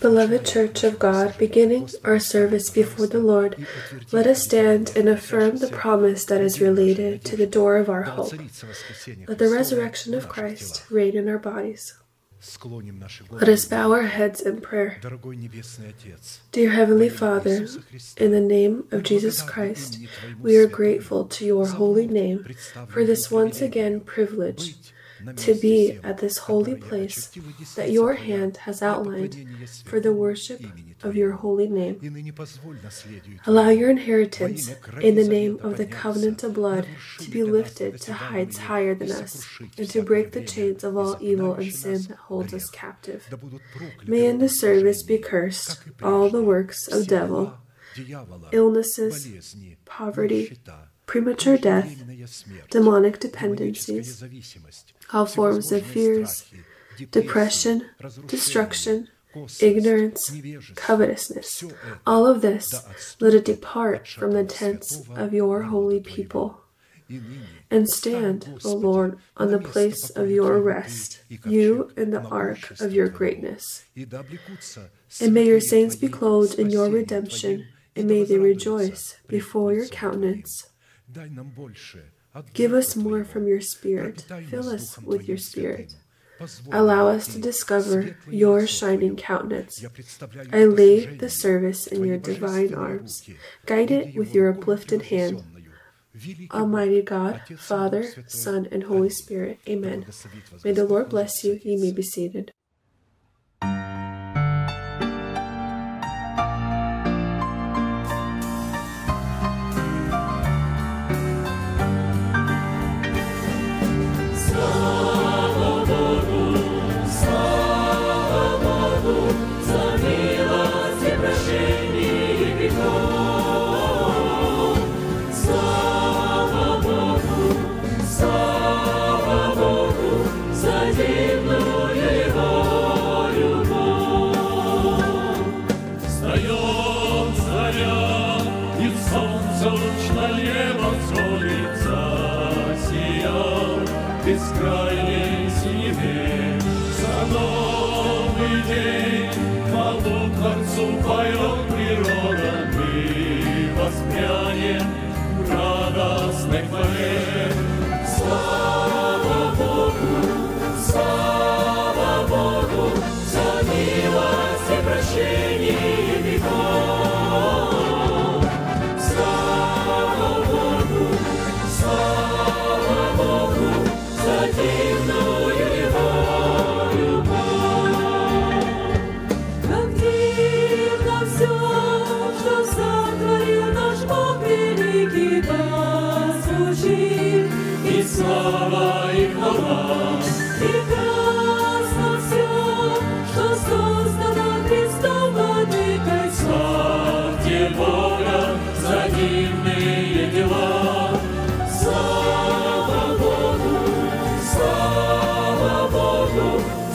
Beloved Church of God, beginning our service before the Lord, let us stand and affirm the promise that is related to the door of our hope. Let the resurrection of Christ reign in our bodies. Let us bow our heads in prayer. Dear Heavenly Father, in the name of Jesus Christ, we are grateful to your holy name for this once again privilege to be at this holy place that your hand has outlined for the worship of your holy name. Allow your inheritance in the name of the covenant of blood to be lifted to heights higher than us and to break the chains of all evil and sin that holds us captive. May in the service be cursed. All the works of devil, illnesses, poverty, premature death, demonic dependencies, all forms of fears, depression, destruction, ignorance, covetousness. All of this, let it depart from the tents of your holy people. And stand, O Lord, on the place of your rest, you in the ark of your greatness. And may your saints be clothed in your redemption, and may they rejoice before your countenance. Give us more from your Spirit. Fill us with your Spirit. Allow us to discover your shining countenance. I lay the service in your divine arms. Guide it with your uplifted hand. Almighty God, Father, Son, and Holy Spirit. Amen. May the Lord bless you. You may be seated.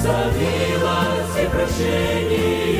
за милость и прощение.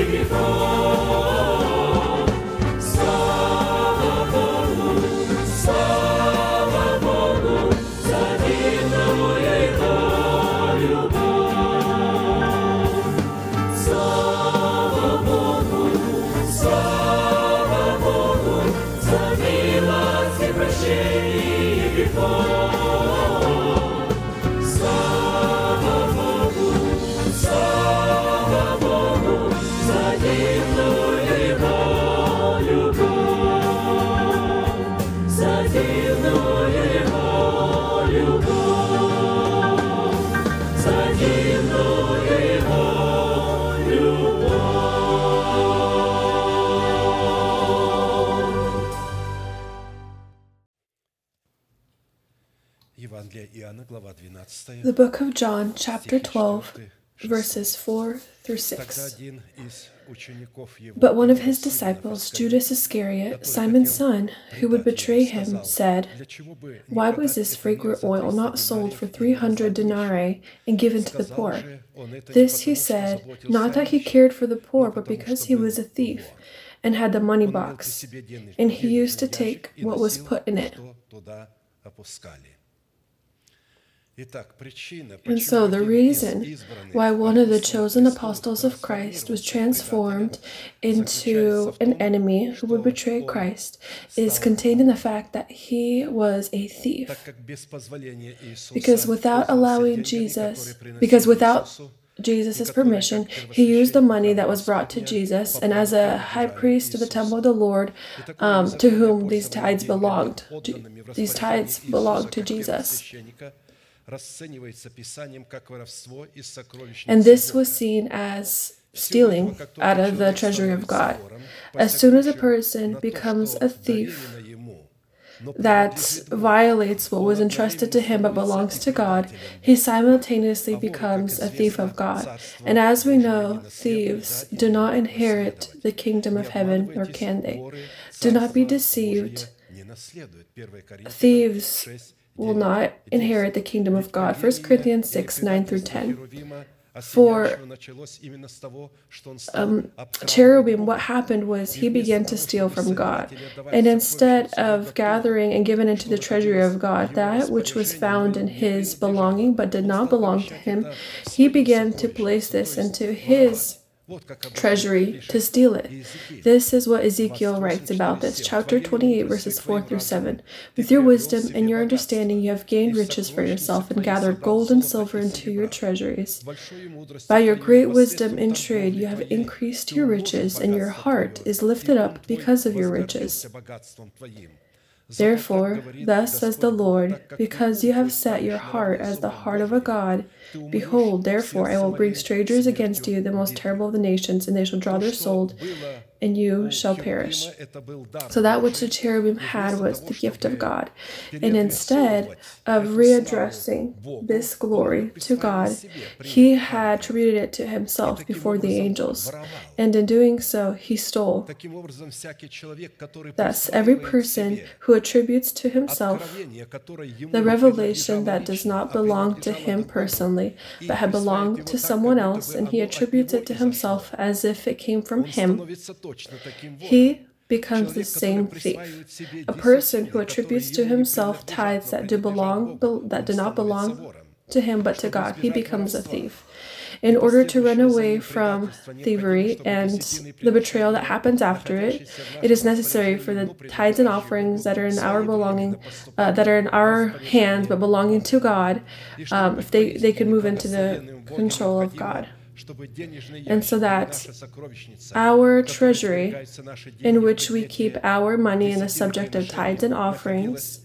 The book of John, chapter 12, verses 4 through 6. But one of his disciples, Judas Iscariot, Simon's son, who would betray him, said, Why was this fragrant oil not sold for three hundred denarii and given to the poor? This he said, not that he cared for the poor, but because he was a thief and had the money box, and he used to take what was put in it. And so, the reason why one of the chosen apostles of Christ was transformed into an enemy who would betray Christ is contained in the fact that he was a thief. Because without allowing Jesus, because without Jesus' permission, he used the money that was brought to Jesus, and as a high priest of the temple of the Lord, um, to whom these tithes belonged, these tithes belonged to Jesus. And this was seen as stealing out of the treasury of God. As soon as a person becomes a thief, that violates what was entrusted to him but belongs to God, he simultaneously becomes a thief of God. And as we know, thieves do not inherit the kingdom of heaven, nor can they. Do not be deceived. Thieves will not inherit the kingdom of God. 1 Corinthians 6 9 through 10. For um, cherubim, what happened was he began to steal from God. And instead of gathering and giving into the treasury of God that which was found in his belonging but did not belong to him, he began to place this into his treasury to steal it. This is what Ezekiel writes about this, chapter 28, verses 4 through 7. With your wisdom and your understanding, you have gained riches for yourself and gathered gold and silver into your treasuries. By your great wisdom in trade, you have increased your riches, and your heart is lifted up because of your riches. Therefore, thus says the Lord, because you have set your heart as the heart of a God, behold, therefore I will bring strangers against you, the most terrible of the nations, and they shall draw their sword, and you shall perish. So that which the cherubim had was the gift of God. And instead of readdressing this glory to God, he had attributed it to himself before the angels. And in doing so, he stole. Thus, every person who attributes to himself the revelation that does not belong to him personally, but had belonged to someone else, and he attributes it to himself as if it came from him, he becomes the same thief. A person who attributes to himself tithes that do belong that do not belong to him but to God, he becomes a thief. In order to run away from thievery and the betrayal that happens after it, it is necessary for the tithes and offerings that are in our belonging, uh, that are in our hands but belonging to God, um, if they, they could move into the control of God. And so that our treasury, in which we keep our money in the subject of tithes and offerings,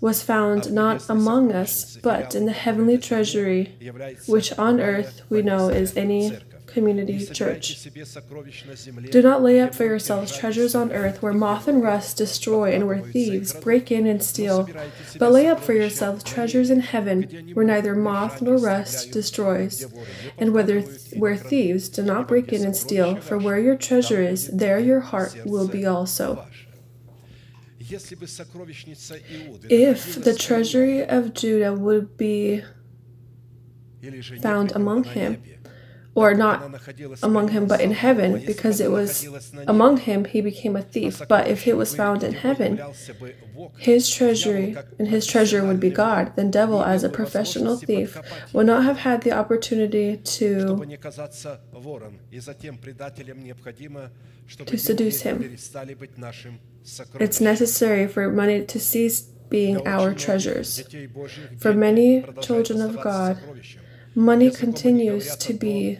was found not among us, but in the heavenly treasury, which on earth we know is any community church. Do not lay up for yourselves treasures on earth where moth and rust destroy and where thieves break in and steal, but lay up for yourselves treasures in heaven where neither moth nor rust destroys, and whether where thieves do not break in and steal, for where your treasure is, there your heart will be also. If the treasury of Judas would be found among him, or not among him, but in heaven, because it was among him he became a thief. But if it was found in heaven, his treasury and his treasure would be God. Then devil, as a professional thief, would not have had the opportunity to to seduce him. It's necessary for money to cease being our treasures. For many children of God, money continues to be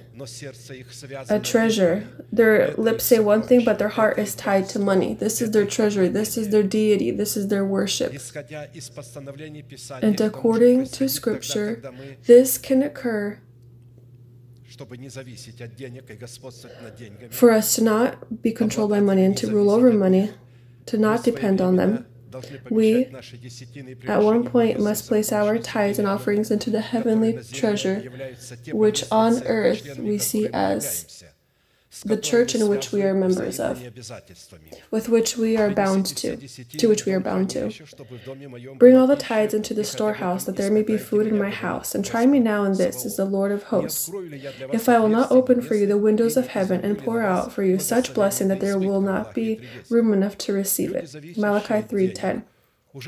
a treasure. Their lips say one thing, but their heart is tied to money. This is their treasure. This is their deity. This is their worship. And according to Scripture, this can occur for us to not be controlled by money and to rule over money, to not depend on them. We, at one point, must place our tithes and offerings into the heavenly treasure, which on earth we see as the church in which we are members of, with which we are bound to, to which we are bound to. Bring all the tithes into the storehouse, that there may be food in my house, and try me now in this, is the Lord of hosts. If I will not open for you the windows of heaven and pour out for you such blessing that there will not be room enough to receive it. Malachi 3:10.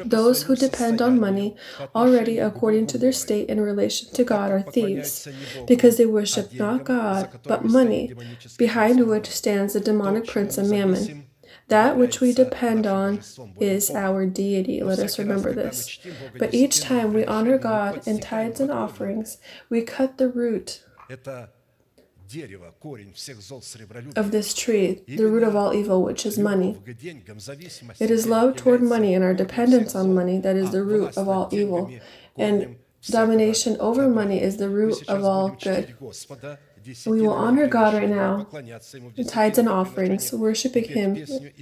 Those who depend on money already according to their state in relation to God are thieves, because they worship not God, but money, behind which stands the demonic prince of mammon. That which we depend on is our deity. Let us remember this. But each time we honor God in tithes and offerings, we cut the root of this tree, the root of all evil, which is money. It is love toward money and our dependence on money that is the root of all evil. And domination over money is the root of all good. We will honor God right now in tithes and offerings, worshiping Him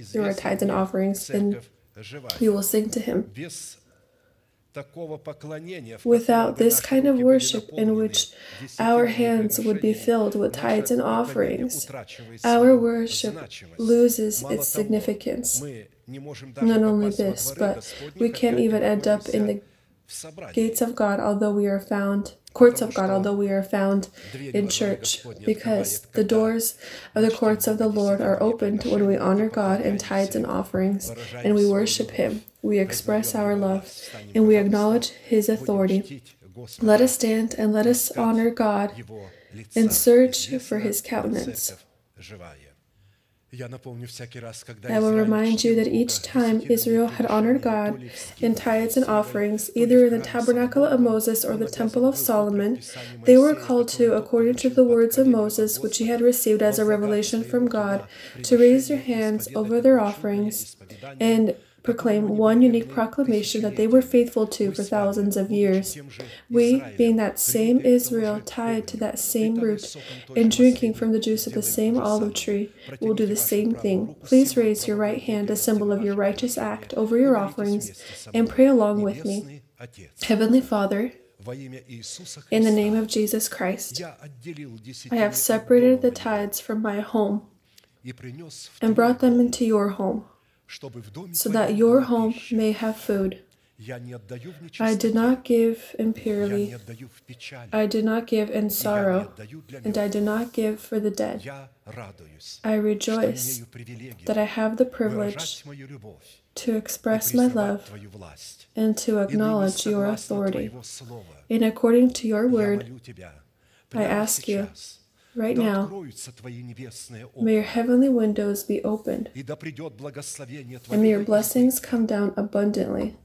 through our tithes and offerings, and we will sing to Him. Without this kind of worship, in which our hands would be filled with tithes and offerings, our worship loses its significance. Not only this, but we can't even end up in the gates of God, although we are found courts of God, although we are found in church, because the doors of the courts of the Lord are opened when we honor God in tithes and offerings, and we worship Him. We express our love, and we acknowledge His authority. Let us stand and let us honor God and search for His countenance. I will remind you that each time Israel had honored God in tithes and offerings, either in the tabernacle of Moses or the temple of Solomon, they were called to, according to the words of Moses, which he had received as a revelation from God, to raise their hands over their offerings and proclaim one unique proclamation that they were faithful to for thousands of years. We, being that same Israel tied to that same root and drinking from the juice of the same olive tree, will do the same thing. Please raise your right hand, a symbol of your righteous act, over your offerings, and pray along with me. Heavenly Father, in the name of Jesus Christ, I have separated the tithes from my home and brought them into your home so that your home may have food. I did not give impurely. I did not give in sorrow, and I did not give for the dead. I rejoice that I have the privilege to express my love and to acknowledge your authority. And according to your word, I ask you right now, may your heavenly windows be opened, and may your blessings come down abundantly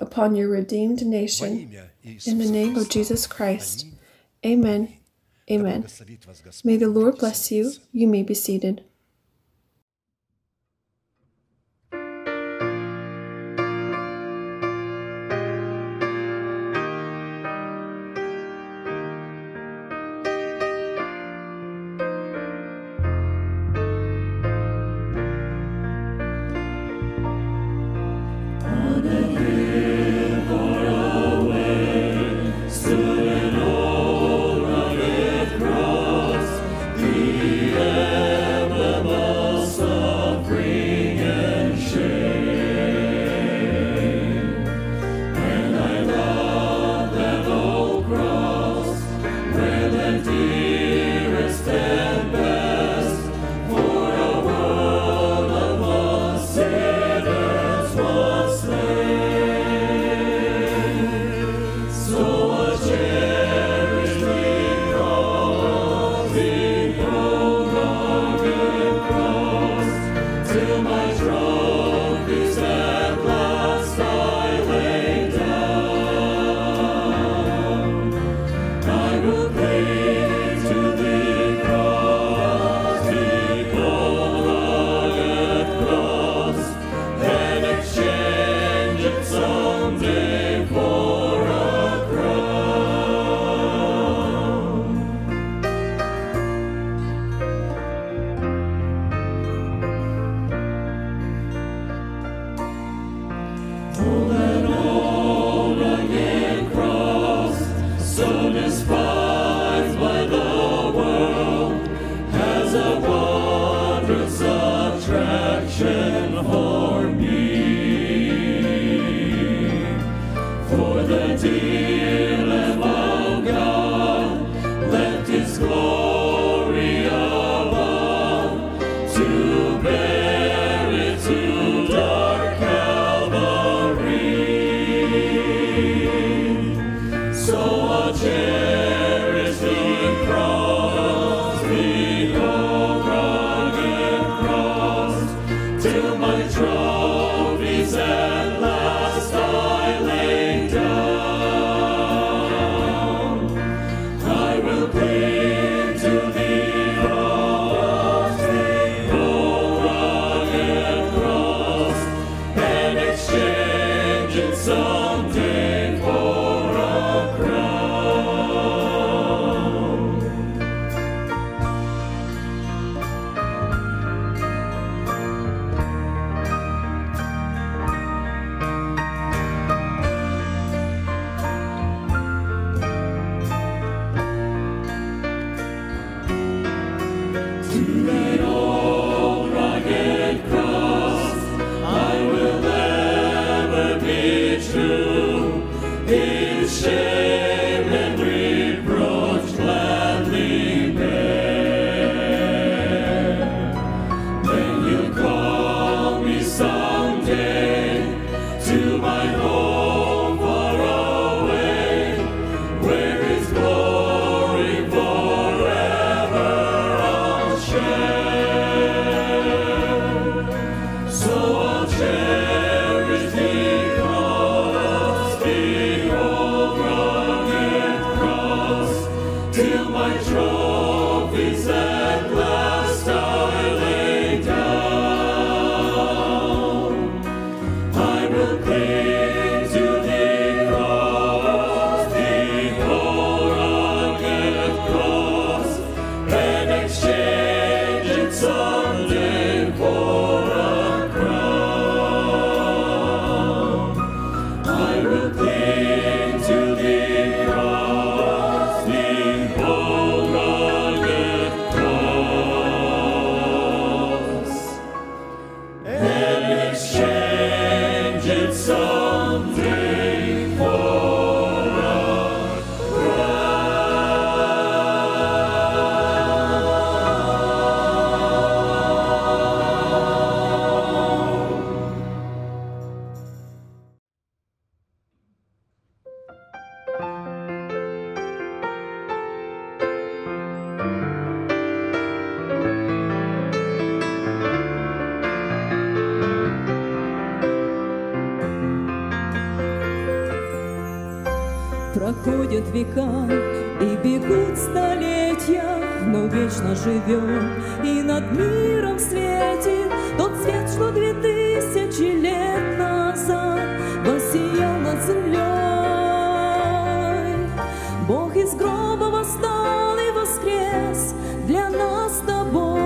upon your redeemed nation. In the name of Jesus Christ. Amen. Amen. May the Lord bless you. You may be seated. живем, и над миром светит тот свет, что две тысячи лет назад воссиял над землей. Бог из гроба восстал и воскрес для нас с тобой.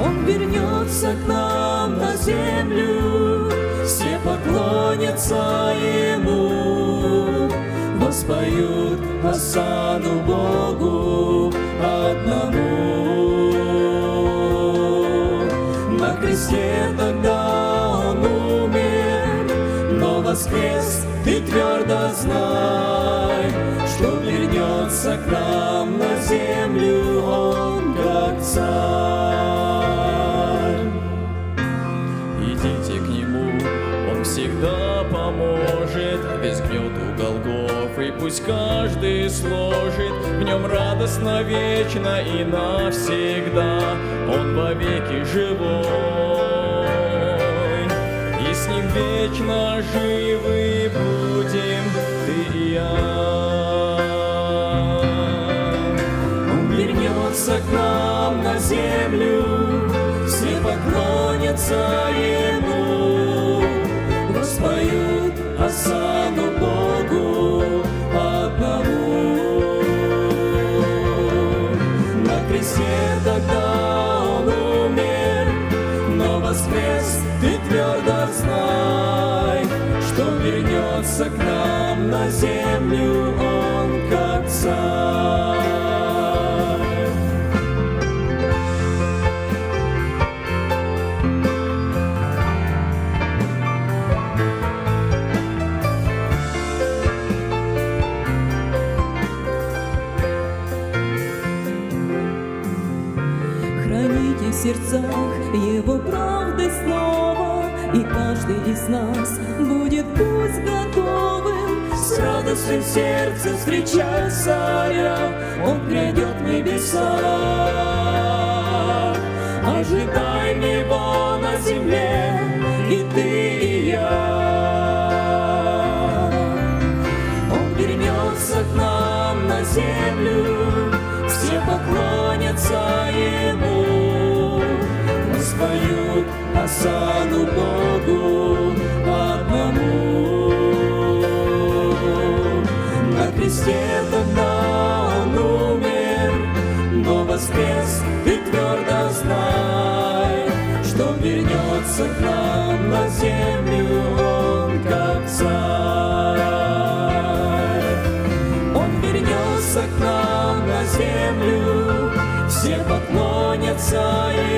Он вернется к нам на землю, все поклонятся ему воспоют Асану Богу одному. На кресте тогда он умер, но воскрес, ты твердо знал. пусть каждый сложит в нем радостно, вечно и навсегда. Он вовеки живой, и с ним вечно живы будем ты и я. Он вернется к нам на землю, все поклонятся ему, воспоют о твердо знай, что вернется к нам на землю он. каждый из нас будет пусть готовым С радостью сердца встречать царя, он придет в небеса. Ожидаем его на земле, и ты, и я. Он вернется к нам на землю, все поклонятся ему, воспоют Асану Богу. где-то он умер, но воскрес, ты твердо знай, что вернется к нам на землю он как царь. Он вернется к нам на землю, все поклонятся и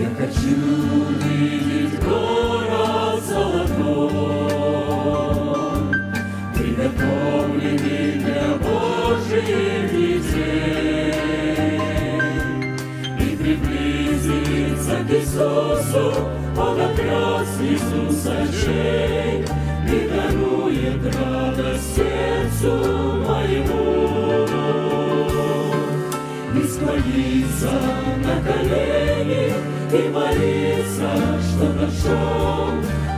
Я хочу увидеть город золотой, приготовленный для Божьих детей, и приблизиться к Иисусу, Он отрас Иисуса чей, и дарует радость сердцу моему. И склониться на колени и молиться, что нашел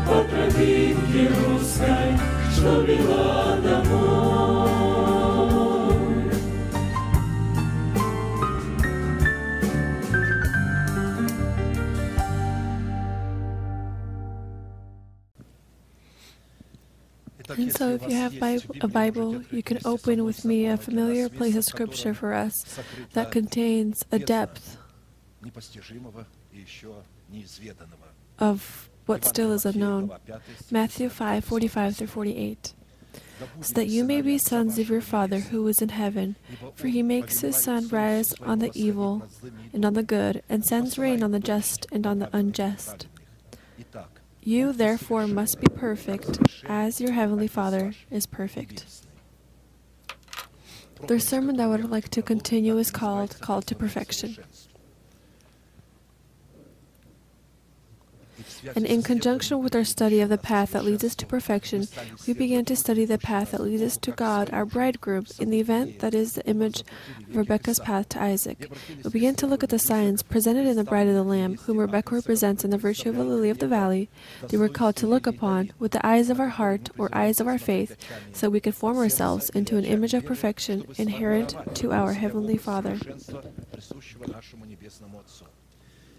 по тропинке русской, что вела домой. And so, if you have Bi- a Bible, you can open with me a familiar place of Scripture for us that contains a depth of what still is unknown. Matthew 5 45 through 48. So that you may be sons of your Father who is in heaven, for he makes his sun rise on the evil and on the good, and sends rain on the just and on the unjust. You therefore must be perfect, as your heavenly Father is perfect. The sermon that I would like to continue is called Called to Perfection. And in conjunction with our study of the path that leads us to perfection, we began to study the path that leads us to God, our bridegroom, in the event that is the image of Rebecca's path to Isaac. We began to look at the signs presented in the bride of the Lamb, whom Rebecca represents in the virtue of the lily of the valley, they were called to look upon with the eyes of our heart or eyes of our faith, so we could form ourselves into an image of perfection inherent to our Heavenly Father.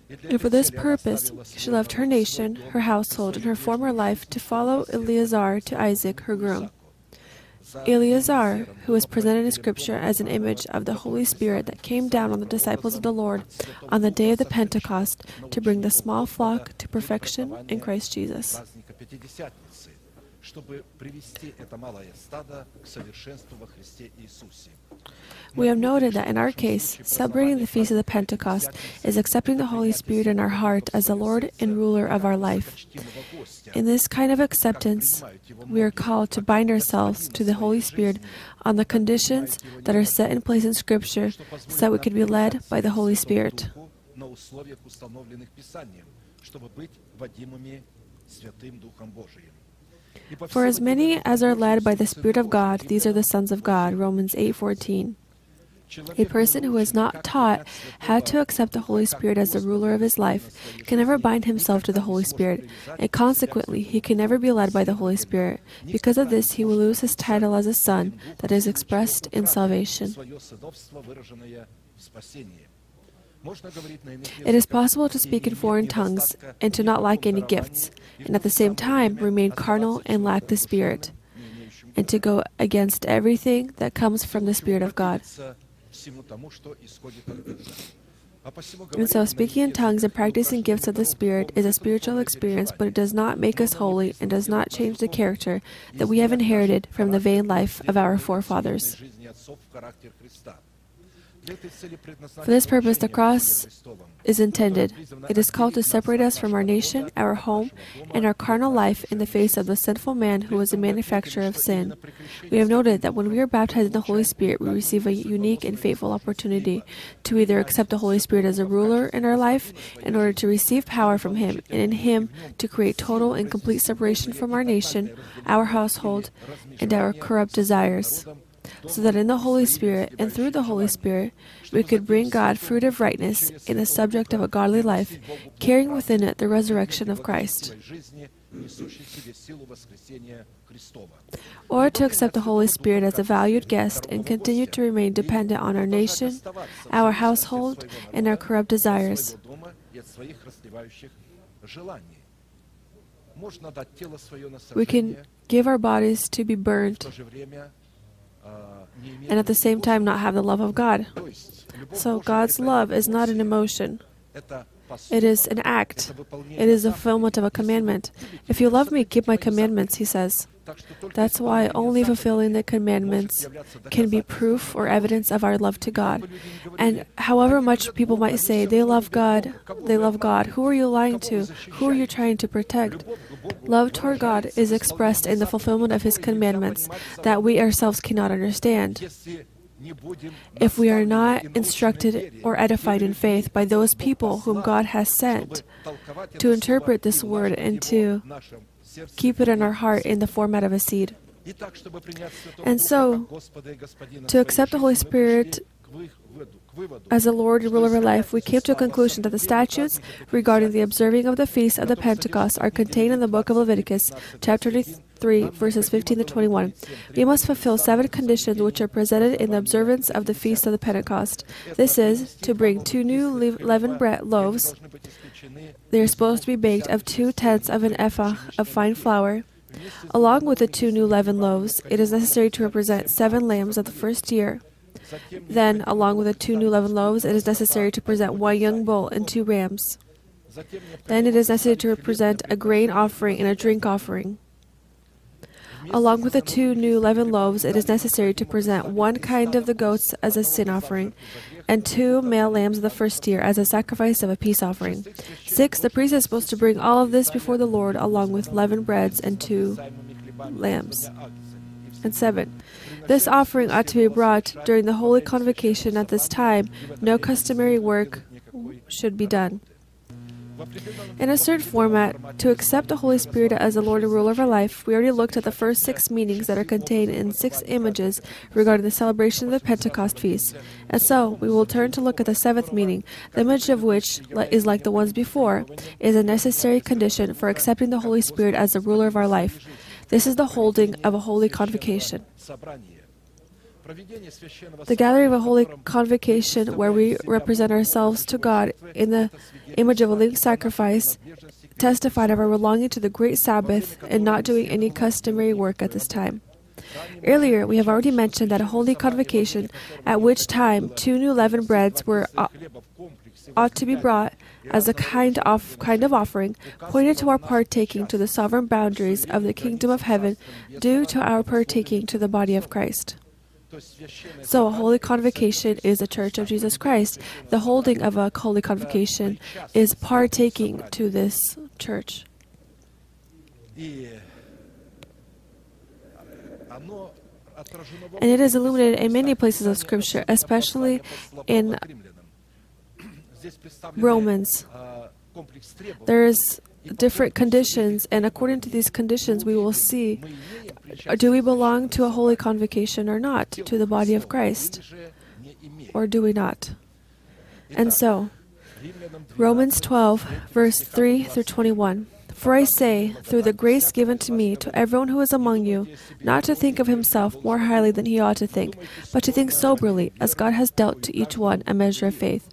And for this purpose, she left her nation, her household, and her former life to follow Eleazar to Isaac, her groom. Eleazar, who was presented in Scripture as an image of the Holy Spirit that came down on the disciples of the Lord on the day of the Pentecost to bring the small flock to perfection in Christ Jesus. We have noted that in our case, celebrating the Feast of the Pentecost is accepting the Holy Spirit in our heart as the Lord and ruler of our life. In this kind of acceptance, we are called to bind ourselves to the Holy Spirit on the conditions that are set in place in Scripture so that we could be led by the Holy Spirit. For as many as are led by the Spirit of God, these are the sons of God. Romans 8:14. A person who is not taught how to accept the Holy Spirit as the ruler of his life can never bind himself to the Holy Spirit, and consequently, he can never be led by the Holy Spirit. Because of this, he will lose his title as a son that is expressed in salvation. It is possible to speak in foreign tongues and to not lack any gifts, and at the same time remain carnal and lack the Spirit, and to go against everything that comes from the Spirit of God. And so, speaking in tongues and practicing gifts of the Spirit is a spiritual experience, but it does not make us holy and does not change the character that we have inherited from the vain life of our forefathers. For this purpose, the cross is intended. It is called to separate us from our nation, our home, and our carnal life in the face of the sinful man who was the manufacturer of sin. We have noted that when we are baptized in the Holy Spirit, we receive a unique and fateful opportunity to either accept the Holy Spirit as a ruler in our life in order to receive power from Him, and in Him to create total and complete separation from our nation, our household, and our corrupt desires so that in the Holy Spirit and through the Holy Spirit we could bring God fruit of rightness in the subject of a godly life, carrying within it the resurrection of Christ. Or to accept the Holy Spirit as a valued guest and continue to remain dependent on our nation, our household, and our corrupt desires. We can give our bodies to be burned and at the same time not have the love of God. So God's love is not an emotion. It is an act. It is a fulfillment of a commandment. If you love me, keep my commandments, he says. That's why only fulfilling the commandments can be proof or evidence of our love to God. And however much people might say they love God, they love God, who are you lying to? Who are you trying to protect? Love toward God is expressed in the fulfillment of His commandments that we ourselves cannot understand. If we are not instructed or edified in faith by those people whom God has sent to interpret this word into keep it in our heart in the format of a seed. And so, to accept the Holy Spirit As the Lord and ruler of our life, we came to a conclusion that the statutes regarding the observing of the feast of the Pentecost are contained in the book of Leviticus, chapter 23, verses 15 to 21. We must fulfill seven conditions which are presented in the observance of the feast of the Pentecost. This is to bring two new leavened bread loaves. They are supposed to be baked of two tenths of an ephah of fine flour. Along with the two new leavened loaves, it is necessary to represent seven lambs of the first year. Then, along with the two new leavened loaves, it is necessary to present one young bull and two rams. Then it is necessary to represent a grain offering and a drink offering. Along with the two new leavened loaves, it is necessary to present one kind of the goats as a sin offering, and two male lambs of the first year as a sacrifice of a peace offering. Six, the priest is supposed to bring all of this before the Lord, along with leavened breads and two lambs. And seven, this offering ought to be brought during the holy convocation at this time. No customary work should be done. In a certain format, to accept the Holy Spirit as the Lord and ruler of our life, we already looked at the first six meanings that are contained in six images regarding the celebration of the Pentecost feast. And so, we will turn to look at the seventh meaning, the image of which is like the ones before, is a necessary condition for accepting the Holy Spirit as the ruler of our life. This is the holding of a holy convocation. The gathering of a holy convocation where we represent ourselves to God in the image of a living sacrifice testified of our belonging to the great Sabbath and not doing any customary work at this time. Earlier, we have already mentioned that a holy convocation, at which time two new leavened breads were ought to be brought as a kind of kind of offering, pointed to our partaking to the sovereign boundaries of the kingdom of heaven, due to our partaking to the body of Christ. So, a holy convocation is a church of Jesus Christ. The holding of a holy convocation is partaking to this church. And it is illuminated in many places of Scripture, especially in Romans. There's different conditions, and according to these conditions, we will see Uh, do we belong to a holy convocation or not, to the body of Christ, or do we not? And so, Romans 12, verse 3 through 21. For I say, through the grace given to me, to everyone who is among you, not to think of himself more highly than he ought to think, but to think soberly, as God has dealt to each one a measure of faith.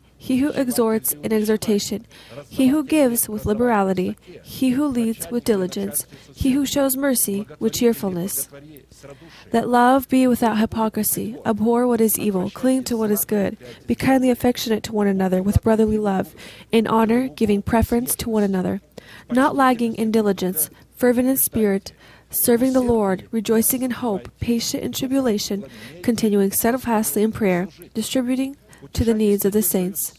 he who exhorts in exhortation, he who gives with liberality, he who leads with diligence, he who shows mercy with cheerfulness. Let love be without hypocrisy. Abhor what is evil, cling to what is good. Be kindly affectionate to one another with brotherly love, in honor, giving preference to one another. Not lagging in diligence, fervent in spirit, serving the Lord, rejoicing in hope, patient in tribulation, continuing steadfastly in prayer, distributing to the needs of the saints,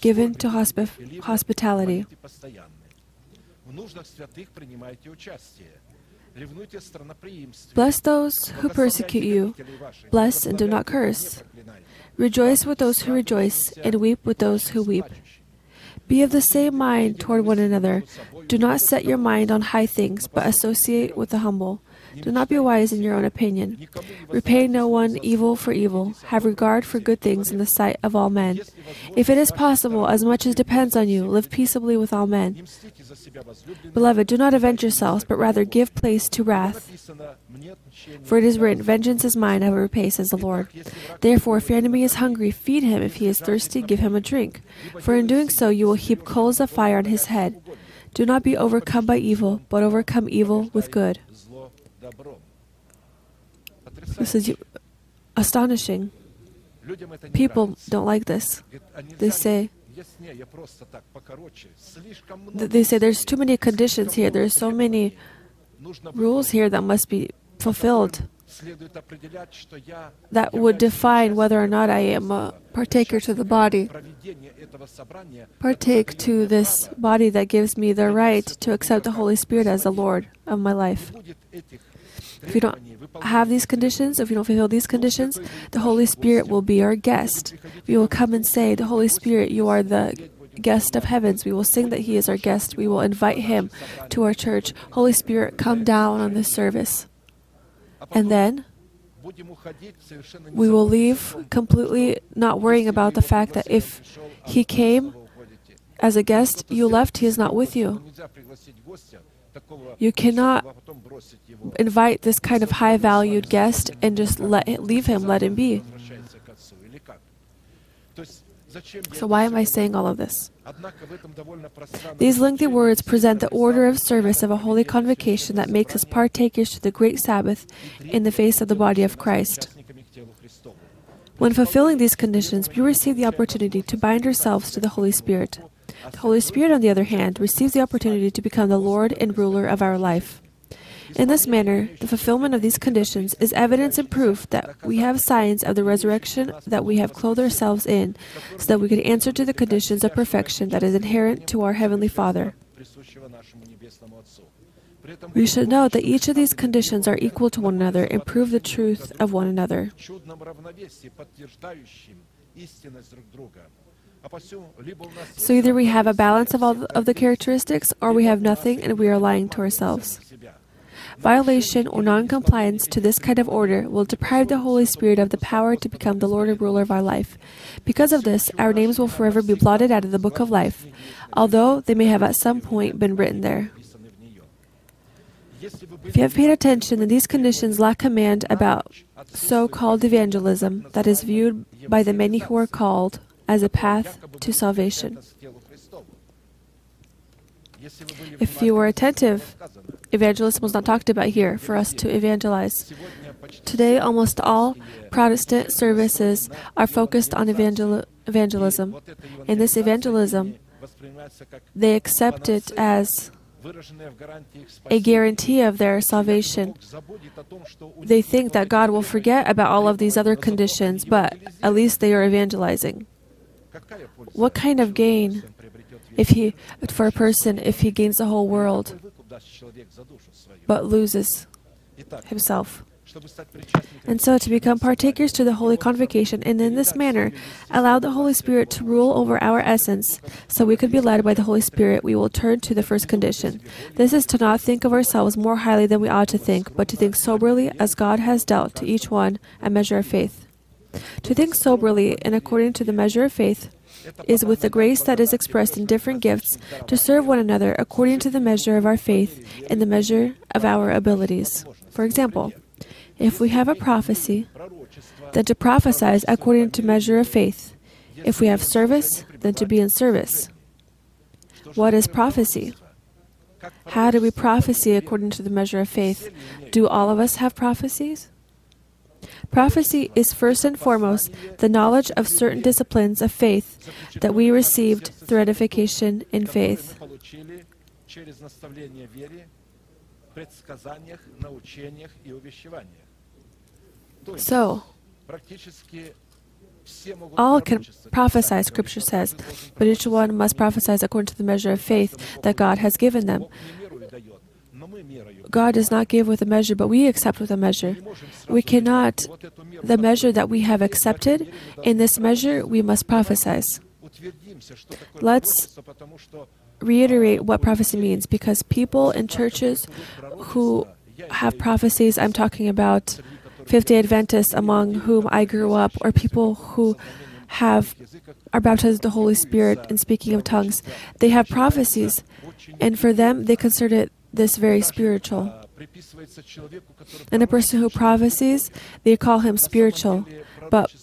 given to hospi- hospitality. Bless those who persecute you, bless and do not curse. Rejoice with those who rejoice, and weep with those who weep. Be of the same mind toward one another. Do not set your mind on high things, but associate with the humble. Do not be wise in your own opinion. Repay no one evil for evil. Have regard for good things in the sight of all men. If it is possible, as much as depends on you, live peaceably with all men. Beloved, do not avenge yourselves, but rather give place to wrath. For it is written, Vengeance is mine, I will repay, says the Lord. Therefore, if your enemy is hungry, feed him. If he is thirsty, give him a drink. For in doing so, you will heap coals of fire on his head. Do not be overcome by evil, but overcome evil with good. This is astonishing. People don't like this. They say, they say there's too many conditions here. There's so many rules here that must be fulfilled that would define whether or not I am a partaker to the body. Partake to this body that gives me the right to accept the Holy Spirit as the Lord of my life. If you don't have these conditions, if you don't fulfill these conditions, the Holy Spirit will be our guest. We will come and say, The Holy Spirit, you are the guest of heavens. We will sing that He is our guest. We will invite Him to our church. Holy Spirit, come down on this service. And then we will leave completely not worrying about the fact that if He came as a guest, you left, He is not with you. You cannot invite this kind of high valued guest and just let leave him, let him be. So, why am I saying all of this? These lengthy words present the order of service of a holy convocation that makes us partakers to the great Sabbath in the face of the body of Christ. When fulfilling these conditions, we receive the opportunity to bind ourselves to the Holy Spirit. The Holy Spirit, on the other hand, receives the opportunity to become the Lord and ruler of our life. In this manner, the fulfillment of these conditions is evidence and proof that we have signs of the resurrection that we have clothed ourselves in, so that we can answer to the conditions of perfection that is inherent to our Heavenly Father. We should note that each of these conditions are equal to one another and prove the truth of one another. So either we have a balance of all of the characteristics, or we have nothing and we are lying to ourselves. Violation or non-compliance to this kind of order will deprive the Holy Spirit of the power to become the Lord and ruler of our life. Because of this, our names will forever be blotted out of the book of life, although they may have at some point been written there. If you have paid attention, then these conditions lack command about so called evangelism that is viewed by the many who are called as a path to salvation. If you were attentive, evangelism was not talked about here for us to evangelize. Today, almost all Protestant services are focused on evangel- evangelism. In this evangelism, they accept it as a guarantee of their salvation. They think that God will forget about all of these other conditions, but at least they are evangelizing. What kind of gain if he for a person if he gains the whole world but loses himself? And so, to become partakers to the Holy Convocation, and in this manner, allow the Holy Spirit to rule over our essence, so we could be led by the Holy Spirit, we will turn to the first condition. This is to not think of ourselves more highly than we ought to think, but to think soberly as God has dealt to each one a measure of faith. To think soberly and according to the measure of faith is with the grace that is expressed in different gifts to serve one another according to the measure of our faith and the measure of our abilities. For example, if we have a prophecy, then to prophesy according to measure of faith. If we have service, then to be in service. What is prophecy? How do we prophesy according to the measure of faith? Do all of us have prophecies? Prophecy is first and foremost the knowledge of certain disciplines of faith that we received through edification in faith. So, all can prophesy, Scripture says, but each one must prophesy according to the measure of faith that God has given them. God does not give with a measure, but we accept with a measure. We cannot, the measure that we have accepted, in this measure we must prophesy. Let's reiterate what prophecy means because people in churches who have prophecies, I'm talking about 50 Adventists among whom I grew up, or people who have are baptized with the Holy Spirit and speaking of tongues, they have prophecies, and for them they consider this very spiritual. And a person who prophesies, they call him spiritual, but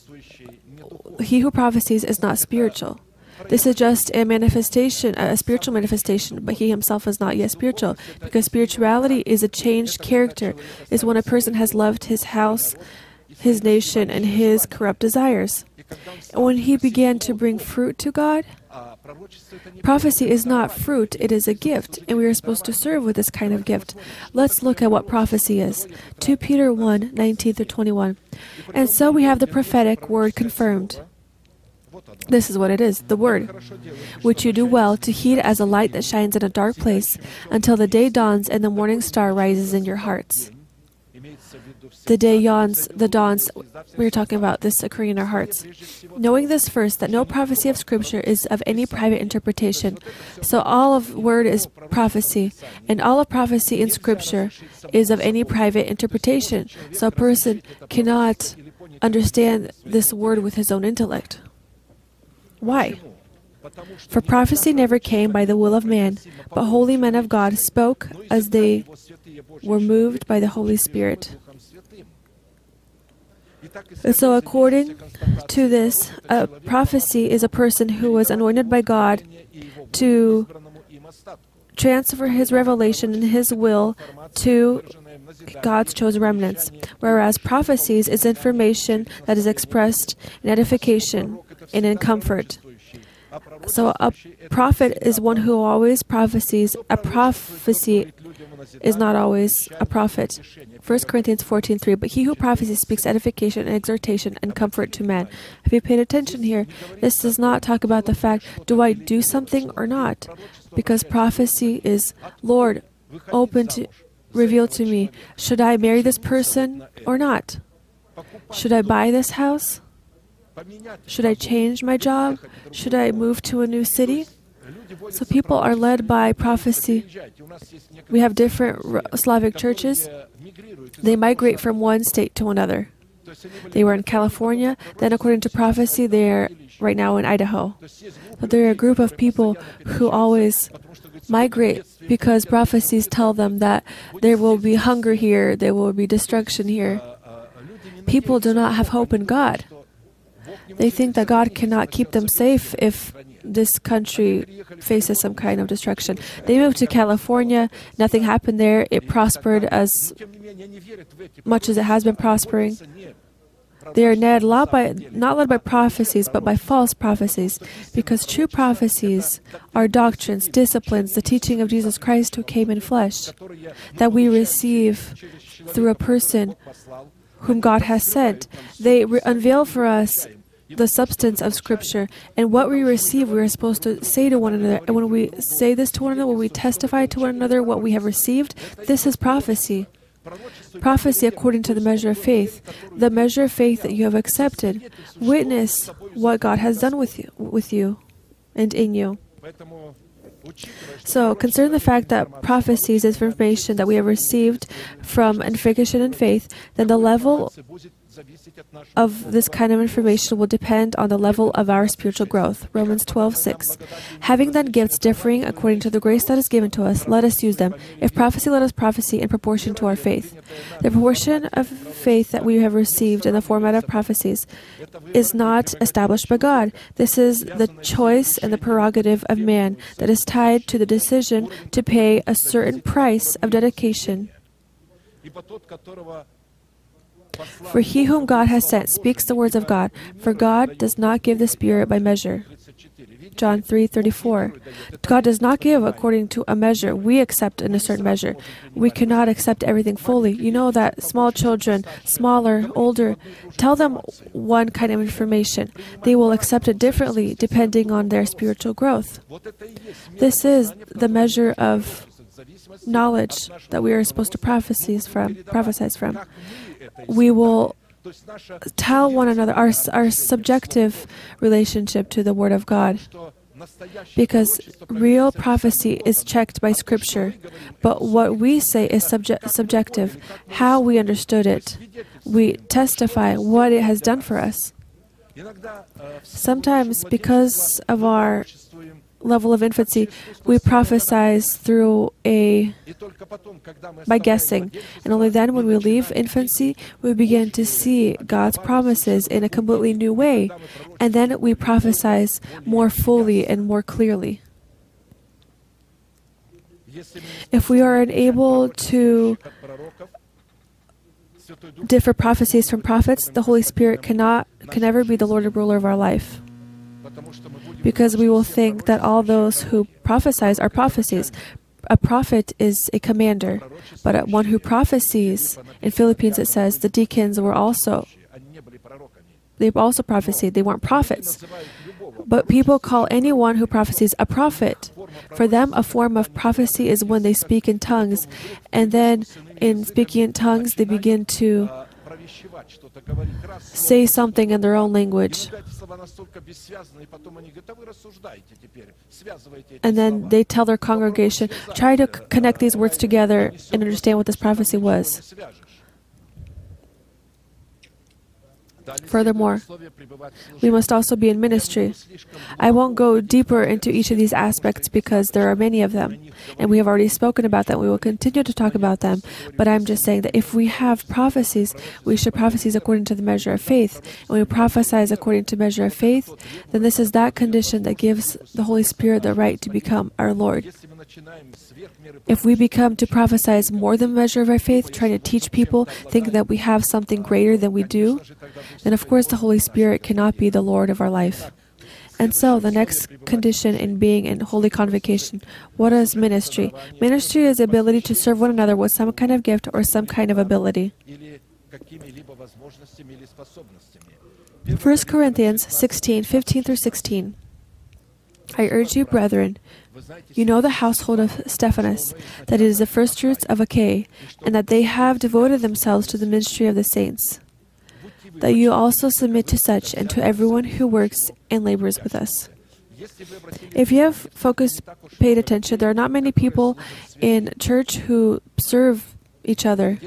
he who prophesies is not spiritual. This is just a manifestation, a spiritual manifestation, but he himself is not yet spiritual because spirituality is a changed character, is when a person has loved his house, his nation, and his corrupt desires. And when he began to bring fruit to God, Prophecy is not fruit, it is a gift, and we are supposed to serve with this kind of gift. Let's look at what prophecy is. 2 Peter 1 19 through 21. And so we have the prophetic word confirmed. This is what it is the Word, which you do well to heed as a light that shines in a dark place until the day dawns and the morning star rises in your hearts. The day yawns, the dawns. We are talking about this occurring in our hearts. Knowing this first, that no prophecy of Scripture is of any private interpretation. So all of word is prophecy, and all of prophecy in Scripture is of any private interpretation. So a person cannot understand this word with his own intellect. Why? For prophecy never came by the will of man, but holy men of God spoke as they were moved by the Holy Spirit. So, according to this, a prophecy is a person who was anointed by God to transfer his revelation and his will to God's chosen remnants, whereas prophecies is information that is expressed in edification and in comfort. So, a prophet is one who always prophesies. A prophecy is not always a prophet. 1 Corinthians 14:3 But he who prophesies speaks edification and exhortation and comfort to men. Have you paid attention here? This does not talk about the fact do I do something or not? Because prophecy is Lord, open to reveal to me, should I marry this person or not? Should I buy this house? Should I change my job? Should I move to a new city? So people are led by prophecy. We have different Slavic churches. They migrate from one state to another. They were in California, then, according to prophecy, they're right now in Idaho. But there are a group of people who always migrate because prophecies tell them that there will be hunger here, there will be destruction here. People do not have hope in God. They think that God cannot keep them safe if this country faces some kind of destruction. They moved to California, nothing happened there. It prospered as much as it has been prospering. They are led not by not led by prophecies, but by false prophecies, because true prophecies are doctrines, disciplines, the teaching of Jesus Christ who came in flesh, that we receive through a person whom God has sent. They re- unveil for us the substance of Scripture. And what we receive, we are supposed to say to one another. And when we say this to one another, when we testify to one another what we have received, this is prophecy. Prophecy according to the measure of faith, the measure of faith that you have accepted. Witness what God has done with you, with you and in you. So, concerning the fact that prophecies is information that we have received from information and faith, then the level of this kind of information will depend on the level of our spiritual growth. Romans 12:6. Having then gifts differing according to the grace that is given to us, let us use them. If prophecy, let us prophesy in proportion to our faith. The proportion of faith that we have received in the format of prophecies is not established by God. This is the choice and the prerogative of man that is tied to the decision to pay a certain price of dedication for he whom God has sent speaks the words of God, for God does not give the Spirit by measure. John 3:34. God does not give according to a measure. We accept in a certain measure. We cannot accept everything fully. You know that small children, smaller, older, tell them one kind of information. They will accept it differently depending on their spiritual growth. This is the measure of knowledge that we are supposed to prophesize from, prophesize from we will tell one another our, our subjective relationship to the Word of God. Because real prophecy is checked by Scripture, but what we say is subje- subjective, how we understood it. We testify what it has done for us. Sometimes, because of our level of infancy, we prophesize through a by guessing, and only then, when we leave infancy, we begin to see God's promises in a completely new way, and then we prophesize more fully and more clearly. If we are unable to differ prophecies from prophets, the Holy Spirit cannot can never be the Lord and ruler of our life because we will think that all those who prophesize are prophecies. A prophet is a commander, but one who prophesies, in Philippines it says the deacons were also they also prophesied. They weren't prophets. But people call anyone who prophesies a prophet. For them, a form of prophecy is when they speak in tongues. And then, in speaking in tongues, they begin to say something in their own language. And then they tell their congregation, try to connect these words together and understand what this prophecy was. Furthermore, we must also be in ministry. I won't go deeper into each of these aspects because there are many of them, and we have already spoken about them. We will continue to talk about them, but I'm just saying that if we have prophecies, we should prophesize according to the measure of faith. And when we prophesize according to measure of faith, then this is that condition that gives the Holy Spirit the right to become our Lord. If we become to prophesize more than the measure of our faith, try to teach people, think that we have something greater than we do, then of course the Holy Spirit cannot be the Lord of our life. And so, the next condition in being in holy convocation, what is ministry? Ministry is the ability to serve one another with some kind of gift or some kind of ability. 1 Corinthians 16, 15 through 16. I urge you, brethren, you know the household of Stephanus, that it is the fruits of Achaia, and that they have devoted themselves to the ministry of the saints. That you also submit to such and to everyone who works and labors with us. If you have focused, paid attention, there are not many people in church who serve each other.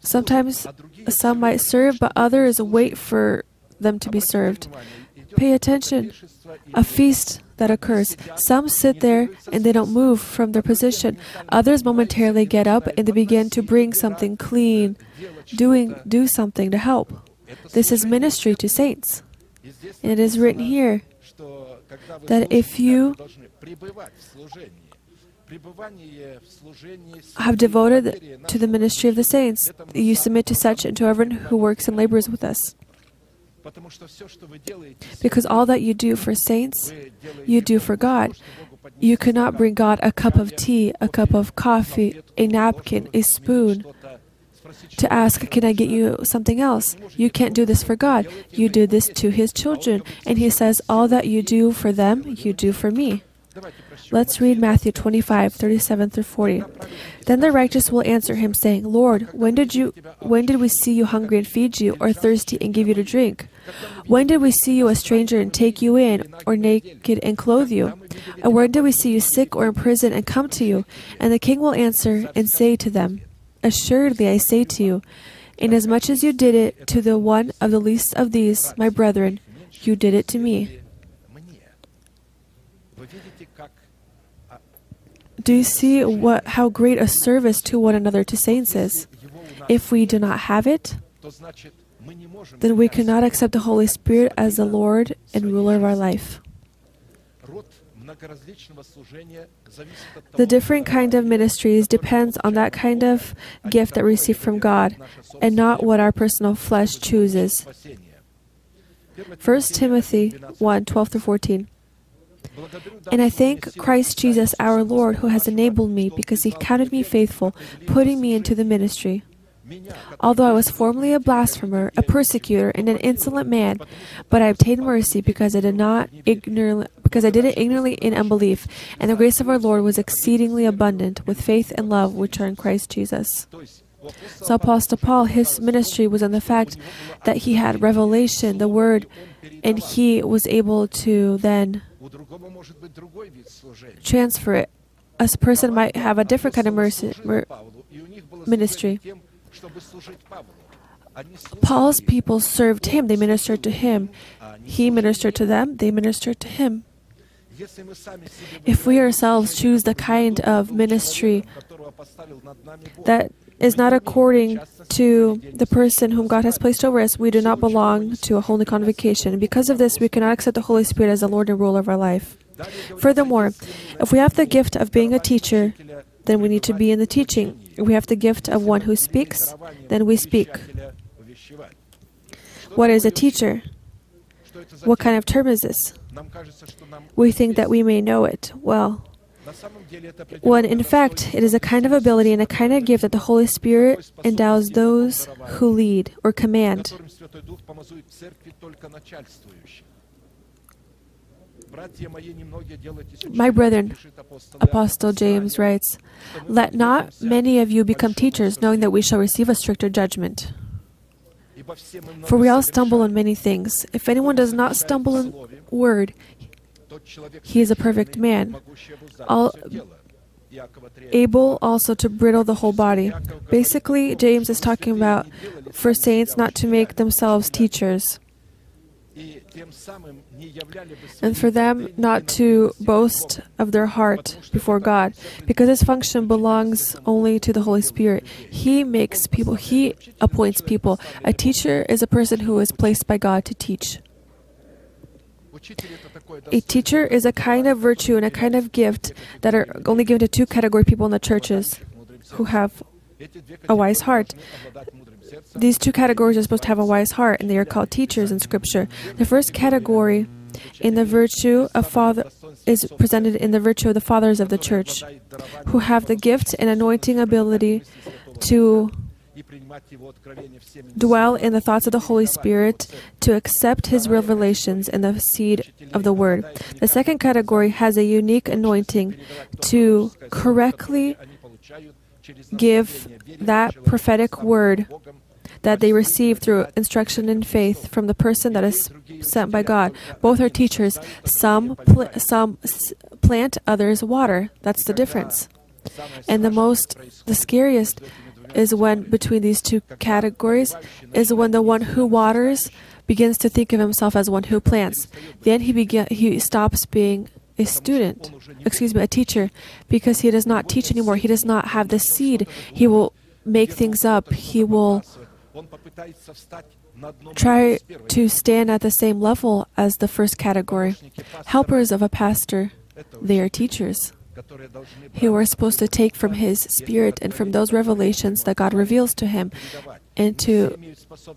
Sometimes some might serve, but others wait for them to be served. Pay attention. A feast that occurs. Some sit there and they don't move from their position. Others momentarily get up and they begin to bring something clean, doing do something to help. This is ministry to saints. And it is written here that if you have devoted to the ministry of the saints, you submit to such and to everyone who works and labors with us. Because all that you do for saints, you do for God. You cannot bring God a cup of tea, a cup of coffee, a napkin, a spoon to ask, Can I get you something else? You can't do this for God. You do this to His children. And He says, All that you do for them, you do for me. Let's read Matthew 25, 37 through 40. Then the righteous will answer him, saying, Lord, when did, you, when did we see you hungry and feed you, or thirsty and give you to drink? When did we see you a stranger and take you in, or naked and clothe you? And when did we see you sick or in prison and come to you? And the king will answer and say to them, Assuredly I say to you, inasmuch as you did it to the one of the least of these, my brethren, you did it to me. Do you see what how great a service to one another to saints is? If we do not have it, then we cannot accept the Holy Spirit as the Lord and ruler of our life. The different kind of ministries depends on that kind of gift that we receive from God and not what our personal flesh chooses. 1 Timothy 1 12 through 14. And I thank Christ Jesus our Lord who has enabled me because he counted me faithful, putting me into the ministry. Although I was formerly a blasphemer, a persecutor, and an insolent man, but I obtained mercy because I did not ignorantly because I did it ignorantly in unbelief, and the grace of our Lord was exceedingly abundant with faith and love which are in Christ Jesus. So Apostle Paul, his ministry was in the fact that he had revelation, the word, and he was able to then transfer it. A person might have a different kind of mercy, ministry. Paul's people served him, they ministered to him. He ministered to them, they ministered to him. If we ourselves choose the kind of ministry that is not according to the person whom God has placed over us, we do not belong to a holy convocation. Because of this, we cannot accept the Holy Spirit as the Lord and ruler of our life. Furthermore, if we have the gift of being a teacher, then we need to be in the teaching. If we have the gift of one who speaks, then we speak. What is a teacher? What kind of term is this? We think that we may know it. Well, when in fact it is a kind of ability and a kind of gift that the Holy Spirit endows those who lead or command. My brethren, Apostle James writes, Let not many of you become teachers, knowing that we shall receive a stricter judgment. For we all stumble in many things. If anyone does not stumble in word, he is a perfect man, all, able also to brittle the whole body. Basically, James is talking about for saints not to make themselves teachers. And for them not to boast of their heart before God, because this function belongs only to the Holy Spirit. He makes people, He appoints people. A teacher is a person who is placed by God to teach. A teacher is a kind of virtue and a kind of gift that are only given to two category people in the churches who have a wise heart. These two categories are supposed to have a wise heart, and they are called teachers in Scripture. The first category in the virtue of father is presented in the virtue of the fathers of the church, who have the gift and anointing ability to dwell in the thoughts of the Holy Spirit, to accept His revelations and the seed of the Word. The second category has a unique anointing to correctly give that prophetic word that they receive through instruction in faith from the person that is sent by God. Both are teachers. Some pl- some plant, others water. That's the difference. And the most, the scariest is when between these two categories is when the one who waters begins to think of himself as one who plants. Then he begin he stops being a student, excuse me, a teacher, because he does not teach anymore. He does not have the seed. He will make things up. He will try to stand at the same level as the first category. Helpers of a pastor, they are teachers who are supposed to take from his spirit and from those revelations that God reveals to him and to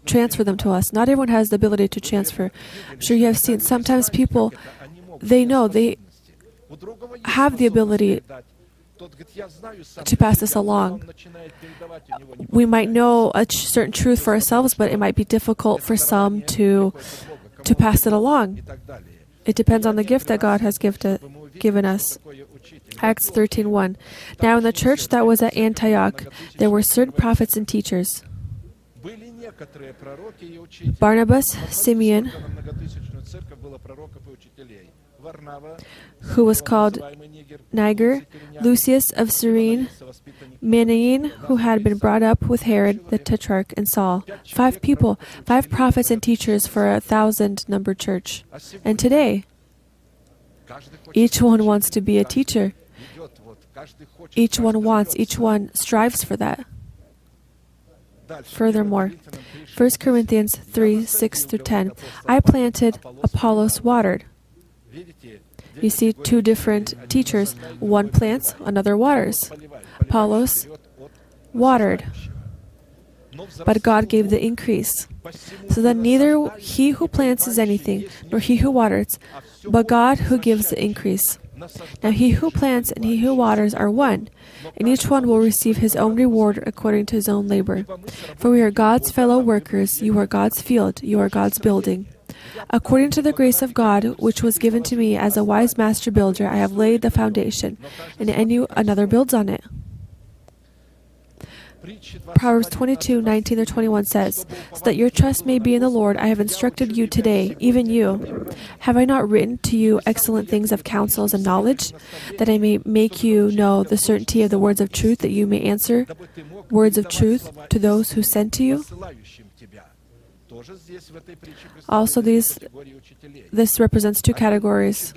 transfer them to us. Not everyone has the ability to transfer. I'm sure you have seen sometimes people, they know, they have the ability to pass this along. We might know a certain truth for ourselves, but it might be difficult for some to to pass it along. It depends on the gift that God has gifted, given us. Acts 13:1. Now in the church that was at Antioch, there were certain prophets and teachers. Barnabas, Simeon, who was called Niger, Lucius of Cyrene, Manaen, who had been brought up with Herod the Tetrarch, and Saul. Five people, five prophets and teachers for a thousand numbered church. And today, each one wants to be a teacher. Each one wants, each one strives for that. Furthermore, 1 Corinthians 3 6 through 10. I planted, Apollos watered. You see two different teachers. One plants, another waters. Apollos watered, but God gave the increase. So that neither he who plants is anything, nor he who waters, but God who gives the increase. Now he who plants and he who waters are one, and each one will receive his own reward according to his own labor. For we are God's fellow workers, you are God's field, you are God's building. According to the grace of God, which was given to me as a wise master builder, I have laid the foundation, and any another builds on it. Proverbs 22, 19 or 21 says, So that your trust may be in the Lord, I have instructed you today, even you. Have I not written to you excellent things of counsels and knowledge, that I may make you know the certainty of the words of truth, that you may answer words of truth to those who send to you? Also, these this represents two categories.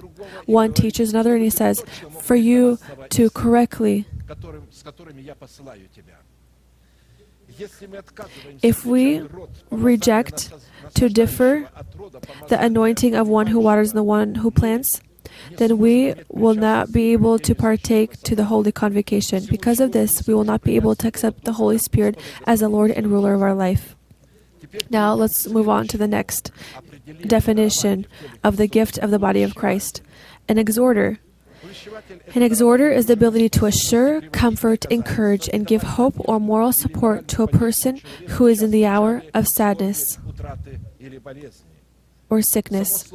One teaches another, and he says, "For you to correctly." If we reject to differ the anointing of one who waters and the one who plants, then we will not be able to partake to the holy convocation. Because of this, we will not be able to accept the Holy Spirit as the Lord and ruler of our life. Now let's move on to the next definition of the gift of the body of Christ an exhorter. An exhorter is the ability to assure, comfort, encourage, and give hope or moral support to a person who is in the hour of sadness or sickness.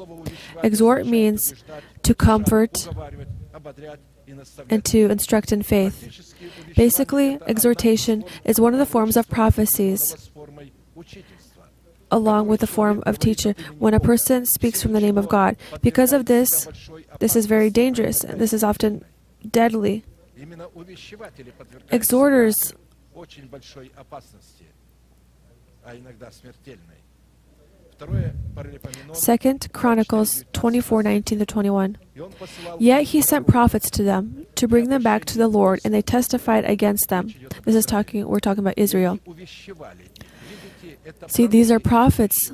Exhort means to comfort and to instruct in faith. Basically, exhortation is one of the forms of prophecies along with the form of teacher when a person speaks from the name of God. Because of this, this is very dangerous and this is often deadly. Exhorters Second Chronicles 24, 19 to 21. Yet he sent prophets to them to bring them back to the Lord, and they testified against them. This is talking we're talking about Israel. See, these are prophets,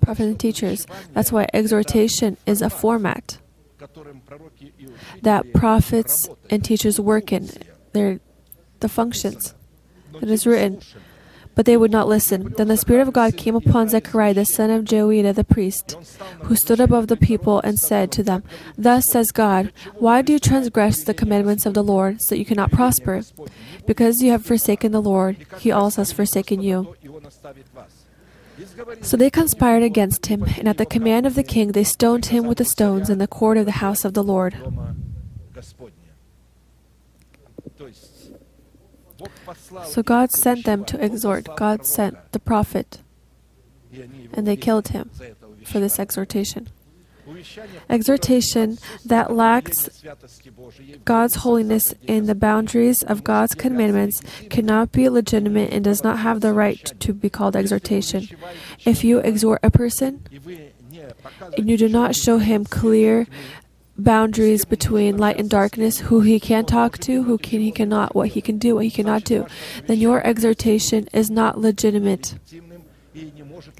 prophets and teachers. That's why exhortation is a format that prophets and teachers work in. They're the functions. It is written, but they would not listen. Then the Spirit of God came upon Zechariah the son of Joiada the priest, who stood above the people and said to them, Thus says God, Why do you transgress the commandments of the Lord, so that you cannot prosper? Because you have forsaken the Lord, he also has forsaken you. So they conspired against him, and at the command of the king they stoned him with the stones in the court of the house of the Lord. So God sent them to exhort. God sent the prophet, and they killed him for this exhortation. Exhortation that lacks God's holiness in the boundaries of God's commandments cannot be legitimate and does not have the right to be called exhortation. If you exhort a person and you do not show him clear boundaries between light and darkness, who he can talk to, who can he cannot, what he can do, what he cannot do, then your exhortation is not legitimate.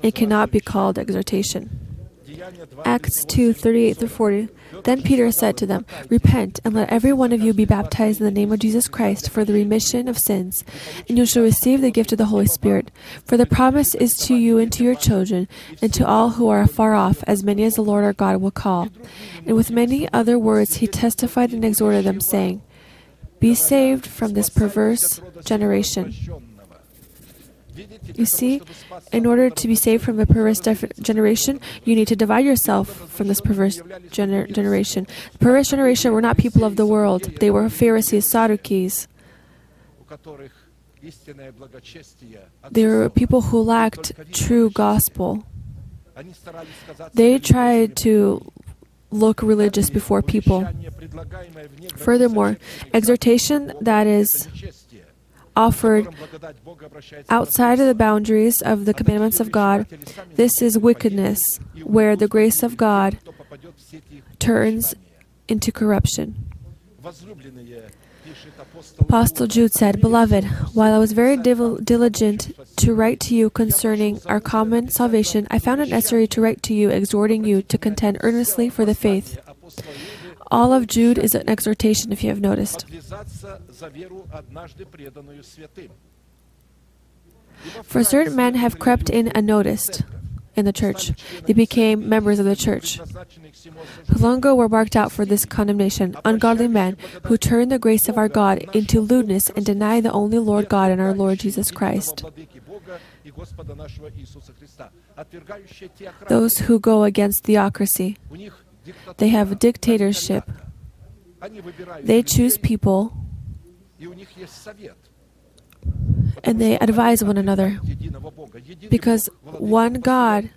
It cannot be called exhortation. Acts 2 38 through 40. Then Peter said to them, Repent, and let every one of you be baptized in the name of Jesus Christ for the remission of sins, and you shall receive the gift of the Holy Spirit. For the promise is to you and to your children, and to all who are afar off, as many as the Lord our God will call. And with many other words he testified and exhorted them, saying, Be saved from this perverse generation. You see, in order to be saved from a perverse generation, you need to divide yourself from this perverse gener- generation. The perverse generation were not people of the world, they were Pharisees, Sadducees. They were people who lacked true gospel. They tried to look religious before people. Furthermore, exhortation that is offered outside of the boundaries of the commandments of God, this is wickedness, where the grace of God turns into corruption. Apostle Jude said, Beloved, while I was very diligent to write to you concerning our common salvation, I found it necessary to write to you, exhorting you to contend earnestly for the faith all of Jude is an exhortation, if you have noticed. For certain men have crept in unnoticed in the church. They became members of the church. Who long ago were marked out for this condemnation, ungodly men who turn the grace of our God into lewdness and deny the only Lord God and our Lord Jesus Christ. Those who go against theocracy. They have a dictatorship. They choose people and they advise one another. Because one God,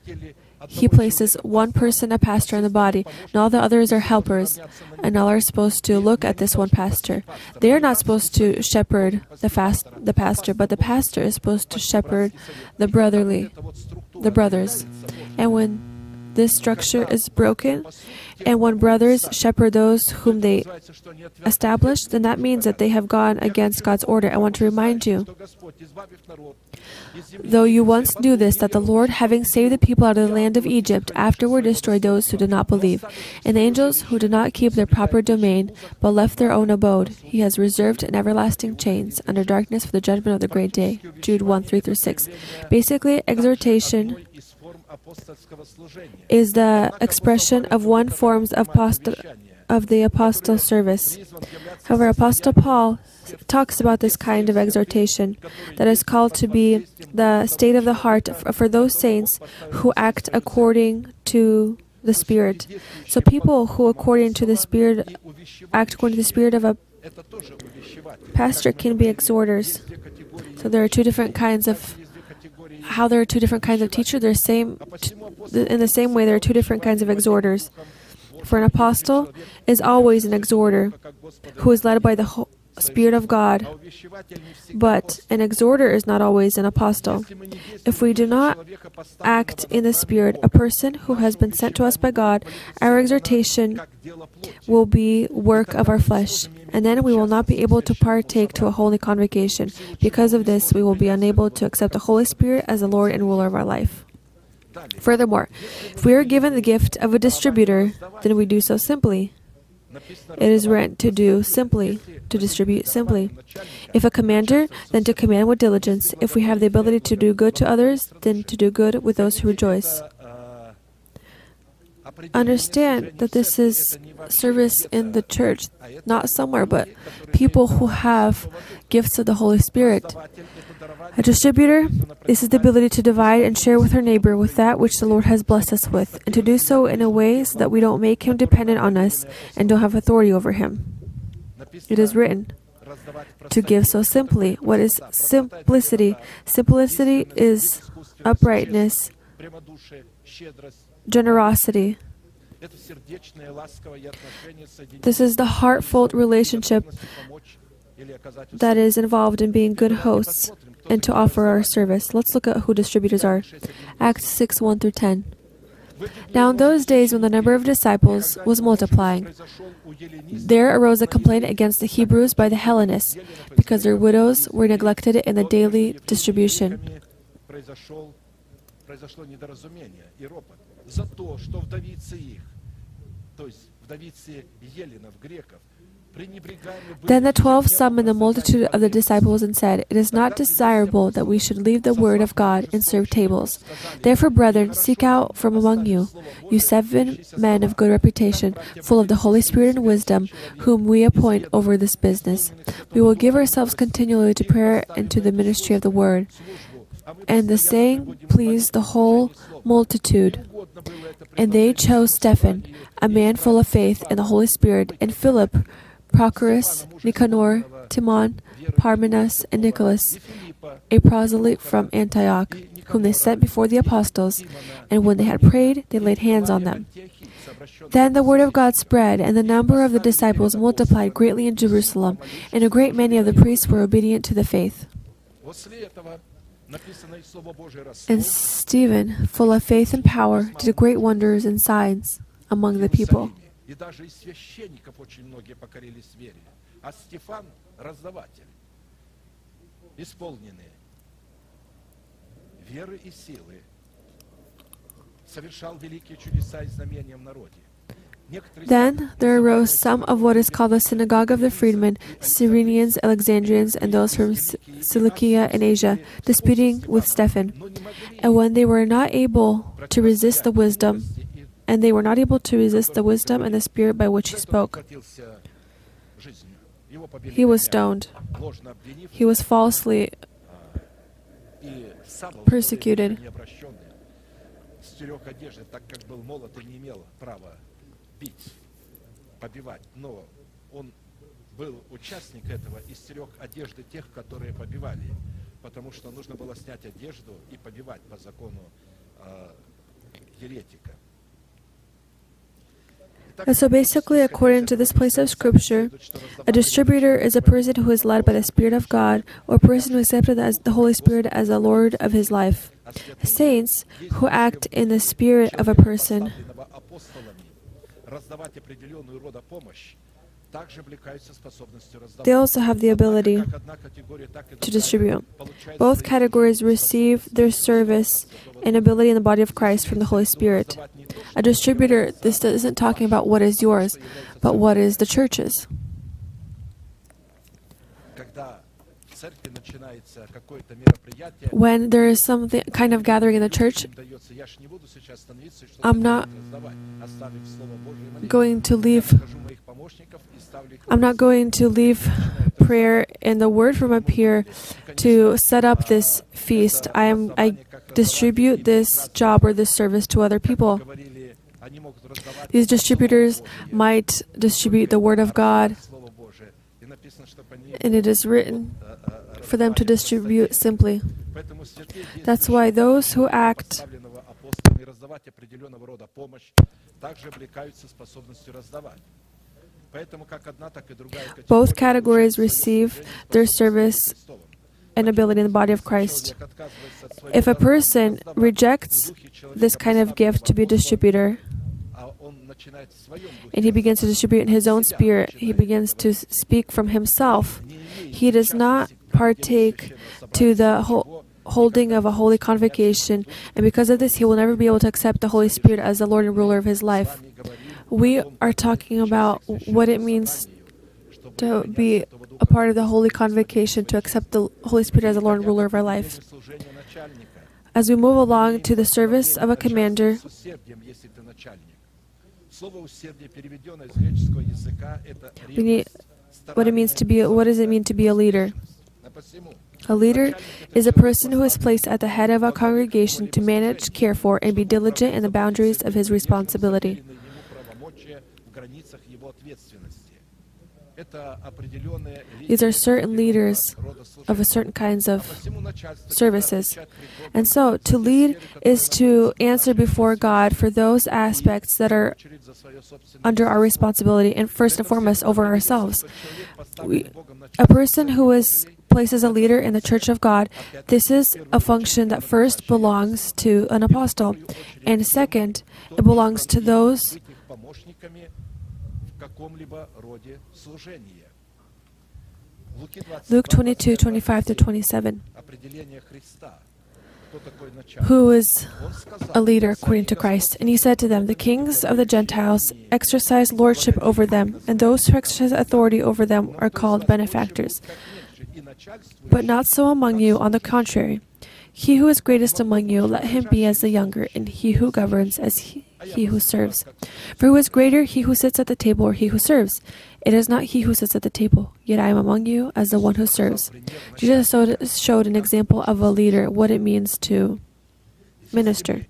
He places one person, a pastor, in the body, and all the others are helpers, and all are supposed to look at this one pastor. They are not supposed to shepherd the fast the pastor, but the pastor is supposed to shepherd the brotherly, the brothers. And when this structure is broken, and when brothers shepherd those whom they establish, then that means that they have gone against God's order. I want to remind you, though you once knew this, that the Lord, having saved the people out of the land of Egypt, afterward destroyed those who did not believe, and angels who did not keep their proper domain, but left their own abode. He has reserved in everlasting chains under darkness for the judgment of the great day. Jude 1 3 through 6. Basically, exhortation is the expression of one form of, apostle, of the apostle service. However, Apostle Paul talks about this kind of exhortation that is called to be the state of the heart for those saints who act according to the Spirit. So, people who, according to the Spirit, act according to the Spirit of a pastor can be exhorters. So, there are two different kinds of how there are two different kinds of teachers. There's same in the same way there are two different kinds of exhorters. For an apostle is always an exhorter who is led by the Spirit of God, but an exhorter is not always an apostle. If we do not act in the Spirit, a person who has been sent to us by God, our exhortation will be work of our flesh, and then we will not be able to partake to a holy convocation. Because of this, we will be unable to accept the Holy Spirit as the Lord and ruler of our life. Furthermore, if we are given the gift of a distributor, then we do so simply It is written to do simply, to distribute simply. If a commander, then to command with diligence. If we have the ability to do good to others, then to do good with those who rejoice. Understand that this is service in the church, not somewhere, but people who have gifts of the Holy Spirit. A distributor this is the ability to divide and share with our neighbor with that which the Lord has blessed us with, and to do so in a way so that we don't make him dependent on us and don't have authority over him. It is written to give so simply. What is simplicity? Simplicity is uprightness, generosity. This is the heartfelt relationship that is involved in being good hosts and to offer our service. Let's look at who distributors are. Acts 6 1 through 10. Now, in those days when the number of disciples was multiplying, there arose a complaint against the Hebrews by the Hellenists because their widows were neglected in the daily distribution. Then the twelve summoned the multitude of the disciples and said, It is not desirable that we should leave the word of God and serve tables. Therefore, brethren, seek out from among you, you seven men of good reputation, full of the Holy Spirit and wisdom, whom we appoint over this business. We will give ourselves continually to prayer and to the ministry of the word. And the saying pleased the whole multitude. And they chose Stephen, a man full of faith and the Holy Spirit, and Philip, Prochorus, Nicanor, Timon, Parmenas, and Nicholas, a proselyte from Antioch, whom they sent before the apostles, and when they had prayed, they laid hands on them. Then the word of God spread, and the number of the disciples multiplied greatly in Jerusalem, and a great many of the priests were obedient to the faith. And Stephen, full of faith and power, did great wonders and signs among the people. И даже из священников очень многие покорились вере. А Стефан – раздаватель, исполненный веры и силы, совершал великие чудеса и знамения в народе. Then there arose some of what is called the synagogue of the freedmen, Cyrenians, Alexandrians, and those from Cilicia and Asia, disputing with Stephen. And when they were not able to resist the wisdom, and they were not able to resist the wisdom and the spirit by which he spoke, he was stoned. He was falsely persecuted бить, побивать, но он был участник этого и стерег одежды тех, которые побивали, потому что нужно было снять одежду и побивать по закону э, еретика. And so, basically, according to this place of Scripture, a distributor is a person who is led by the Spirit of God, or a person who accepted as the Holy Spirit as the Lord of his life. Saints who act in the spirit of a person they also have the ability to distribute. Both categories receive their service and ability in the body of Christ from the Holy Spirit. A distributor, this isn't talking about what is yours, but what is the church's. When there is some kind of gathering in the church, I'm not going to leave. I'm not going to leave prayer and the word from up here to set up this feast. I am I distribute this job or this service to other people. These distributors might distribute the word of God, and it is written for them to distribute simply. That's why those who act both categories receive their service and ability in the body of Christ. If a person rejects this kind of gift to be a distributor, and he begins to distribute in his own spirit, he begins to speak from himself. He does not partake to the holding of a holy convocation, and because of this, he will never be able to accept the Holy Spirit as the Lord and ruler of his life. We are talking about what it means to be a part of the holy convocation, to accept the Holy Spirit as the Lord and ruler of our life. As we move along to the service of a commander, we need what it means to be what does it mean to be a leader a leader is a person who is placed at the head of a congregation to manage, care for, and be diligent in the boundaries of his responsibility. These are certain leaders of a certain kinds of services. And so to lead is to answer before God for those aspects that are under our responsibility and first and foremost over ourselves. We, a person who is placed as a leader in the church of God, this is a function that first belongs to an apostle, and second, it belongs to those каком-либо роде служения. Луки 22, Luke 22 25 to 27. определение Христа. Кто такой начальник? Who is Он сказал, a leader according to Christ? And he said to them, The kings of the Gentiles exercise lordship over them, and those who exercise authority over them are called benefactors. как меньше, и начальствующий But not so among you, on the contrary. He who is greatest among you, let him be as the younger, and he who governs as he, he who serves. For who is greater, he who sits at the table or he who serves? It is not he who sits at the table, yet I am among you as the one who serves. Jesus showed an example of a leader, what it means to minister.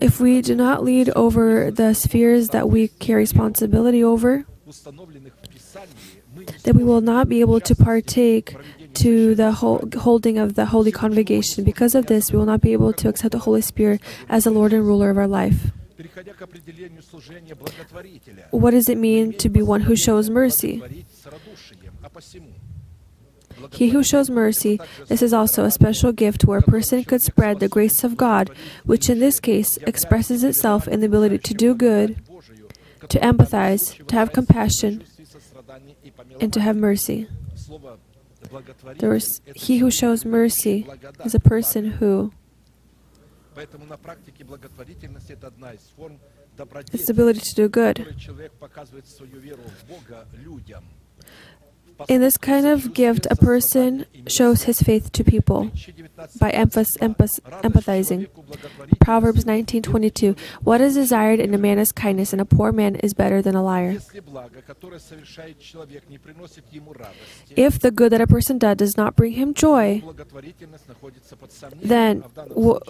If we do not lead over the spheres that we carry responsibility over, then we will not be able to partake to the holding of the Holy Congregation. Because of this, we will not be able to accept the Holy Spirit as the Lord and ruler of our life. What does it mean to be one who shows mercy? He who shows mercy, this is also a special gift where a person could spread the grace of God, which in this case expresses itself in the ability to do good, to empathize, to have compassion, and to have mercy. There is, he who shows mercy is a person who. It's the ability to do good. In this kind of gift, a person shows his faith to people by empathizing. Proverbs 19:22 What is desired in a man is kindness and a poor man is better than a liar. If the good that a person does does not bring him joy, then w-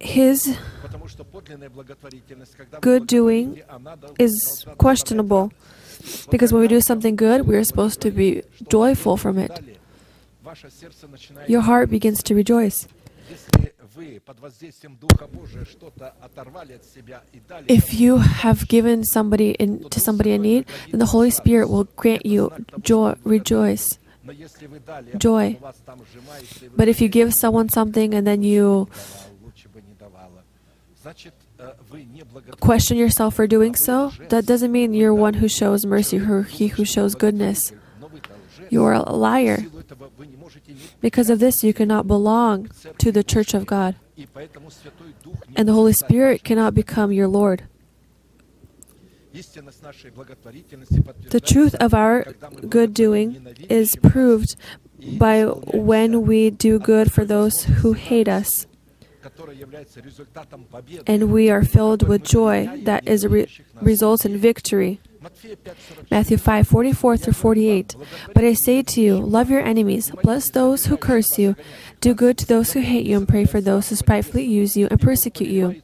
his good doing is questionable because when we do something good, we are supposed to be joyful from it. Your heart begins to rejoice. If you have given somebody in, to somebody in need, then the Holy Spirit will grant you joy, rejoice, joy. But if you give someone something and then you question yourself for doing so, that doesn't mean you're one who shows mercy or he who shows goodness. You're a liar. Because of this, you cannot belong to the church of God. And the Holy Spirit cannot become your Lord. The truth of our good doing is proved by when we do good for those who hate us and we are filled with joy that is re results in victory. Matthew 5 44 through 48. But I say to you, love your enemies, bless those who curse you, do good to those who hate you, and pray for those who spitefully use you and persecute you,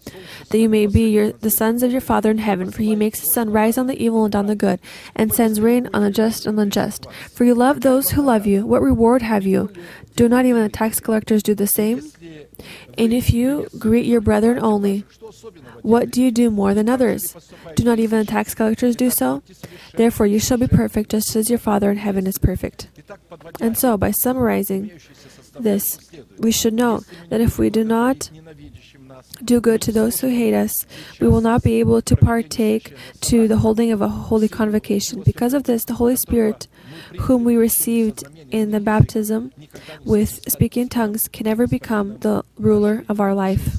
that you may be your, the sons of your Father in heaven. For he makes the sun rise on the evil and on the good, and sends rain on the just and unjust. For you love those who love you. What reward have you? Do not even the tax collectors do the same? And if you greet your brethren only, what do you do more than others? Do not even the tax collectors do so? Therefore, you shall be perfect just as your Father in heaven is perfect. And so, by summarizing this, we should know that if we do not do good to those who hate us, we will not be able to partake to the holding of a holy convocation. Because of this, the Holy Spirit, whom we received in the baptism with speaking tongues, can never become the ruler of our life.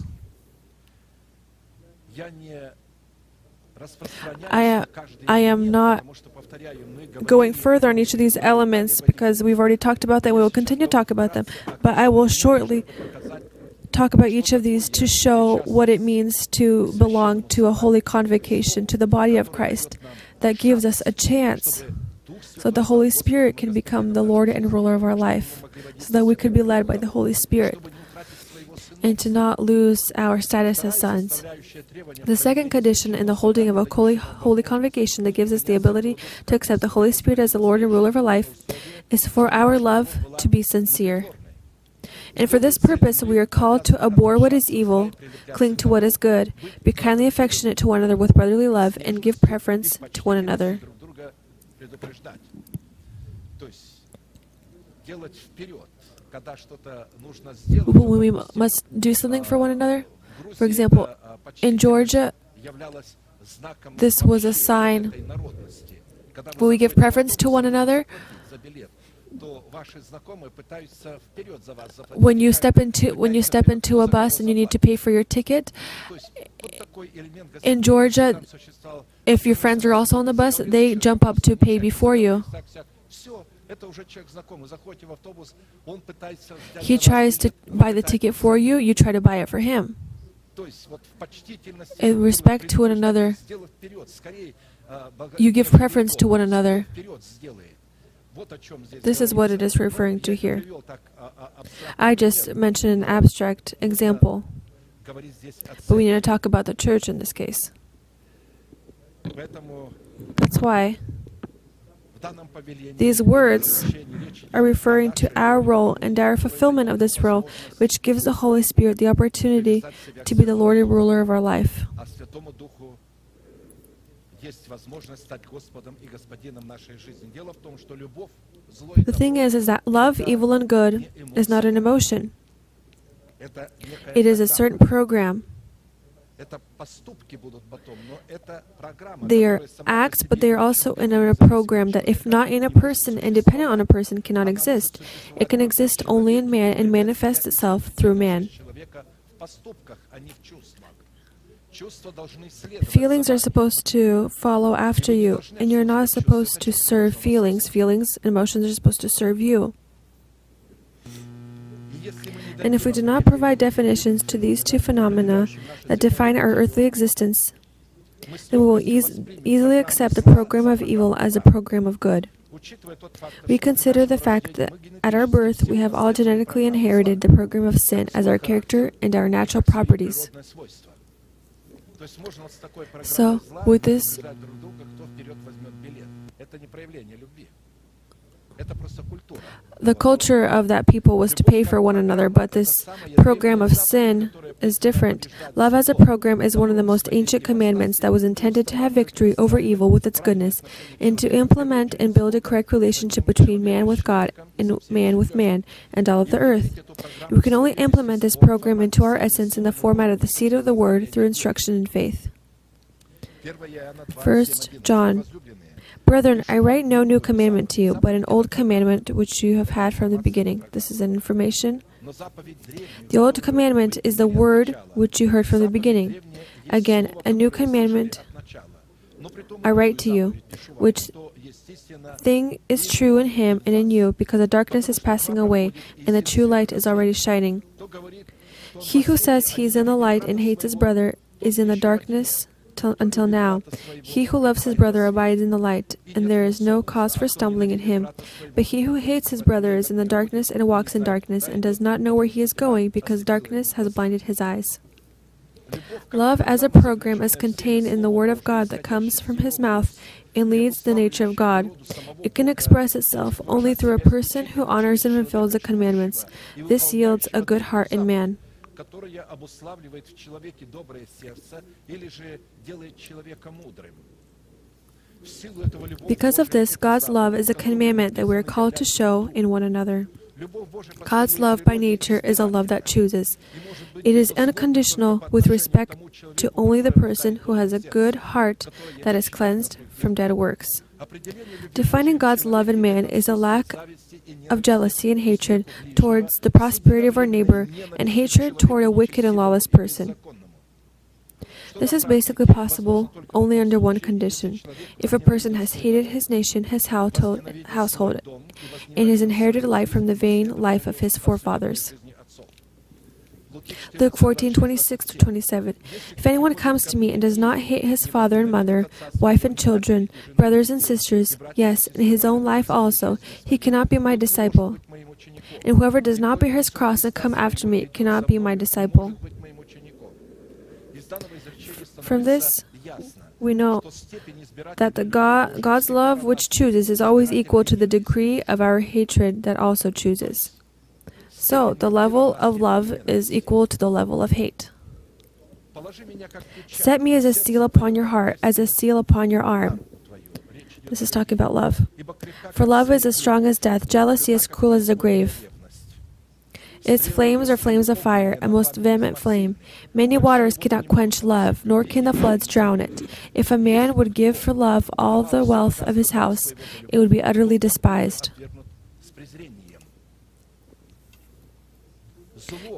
I, am. I am not going further on each of these elements because we've already talked about them. We will continue to talk about them, but I will shortly talk about each of these to show what it means to belong to a holy convocation, to the body of Christ, that gives us a chance so the Holy Spirit can become the Lord and ruler of our life, so that we could be led by the Holy Spirit and to not lose our status as sons. The second condition in the holding of a holy, holy convocation that gives us the ability to accept the Holy Spirit as the Lord and ruler of our life is for our love to be sincere. And for this purpose, we are called to abhor what is evil, cling to what is good, be kindly affectionate to one another with brotherly love, and give preference to one another. When we must do something for one another, for example, in Georgia, this was a sign. Will we give preference to one another? When you step into when you step into a bus and you need to pay for your ticket, in Georgia, if your friends are also on the bus, they jump up to pay before you. He tries to buy the ticket for you, you try to buy it for him. In respect to one another, you give preference to one another. This is what it is referring to here. I just mentioned an abstract example, but we need to talk about the church in this case. That's why these words are referring to our role and our fulfillment of this role, which gives the Holy Spirit the opportunity to be the Lord and ruler of our life. The thing is, is that love, evil, and good is not an emotion. It is a certain program. They are acts, but they are also in a program that, if not in a person and dependent on a person, cannot exist. It can exist only in man and manifest itself through man. Feelings are supposed to follow after you, and you're not supposed to serve feelings. Feelings and emotions are supposed to serve you. And if we do not provide definitions to these two phenomena that define our earthly existence, then we will eas- easily accept the program of evil as a program of good. We consider the fact that at our birth we have all genetically inherited the program of sin as our character and our natural properties. So, with this, the culture of that people was to pay for one another, but this program of sin is different. Love as a program is one of the most ancient commandments that was intended to have victory over evil with its goodness, and to implement and build a correct relationship between man with God and man with man and all of the earth. We can only implement this program into our essence in the format of the seed of the word through instruction and faith. First John Brethren, I write no new commandment to you, but an old commandment which you have had from the beginning. This is an information. The old commandment is the word which you heard from the beginning. Again, a new commandment I write to you, which thing is true in him and in you, because the darkness is passing away and the true light is already shining. He who says he is in the light and hates his brother is in the darkness until now. He who loves his brother abides in the light, and there is no cause for stumbling in him. But he who hates his brother is in the darkness and walks in darkness, and does not know where he is going, because darkness has blinded his eyes. Love as a program is contained in the Word of God that comes from His mouth and leads the nature of God. It can express itself only through a person who honors and fulfills the commandments. This yields a good heart in man которое обуславливает в человеке доброе сердце или же делает человека мудрым. Because of this, God's love is a commandment that we are called to show in one another. God's love by nature is a love that chooses. It is unconditional with respect to only the person who has a good heart that is cleansed from dead works. Defining God's love in man is a lack of jealousy and hatred towards the prosperity of our neighbor and hatred toward a wicked and lawless person. This is basically possible only under one condition if a person has hated his nation, his household, household and his inherited life from the vain life of his forefathers. Luke 14, 26 to 27. If anyone comes to me and does not hate his father and mother, wife and children, brothers and sisters, yes, and his own life also, he cannot be my disciple. And whoever does not bear his cross and come after me cannot be my disciple. From this, we know that the God, God's love which chooses is always equal to the degree of our hatred that also chooses. So, the level of love is equal to the level of hate. Set me as a seal upon your heart, as a seal upon your arm. This is talking about love. For love is as strong as death, jealousy as cruel as the grave. Its flames are flames of fire, a most vehement flame. Many waters cannot quench love, nor can the floods drown it. If a man would give for love all the wealth of his house, it would be utterly despised.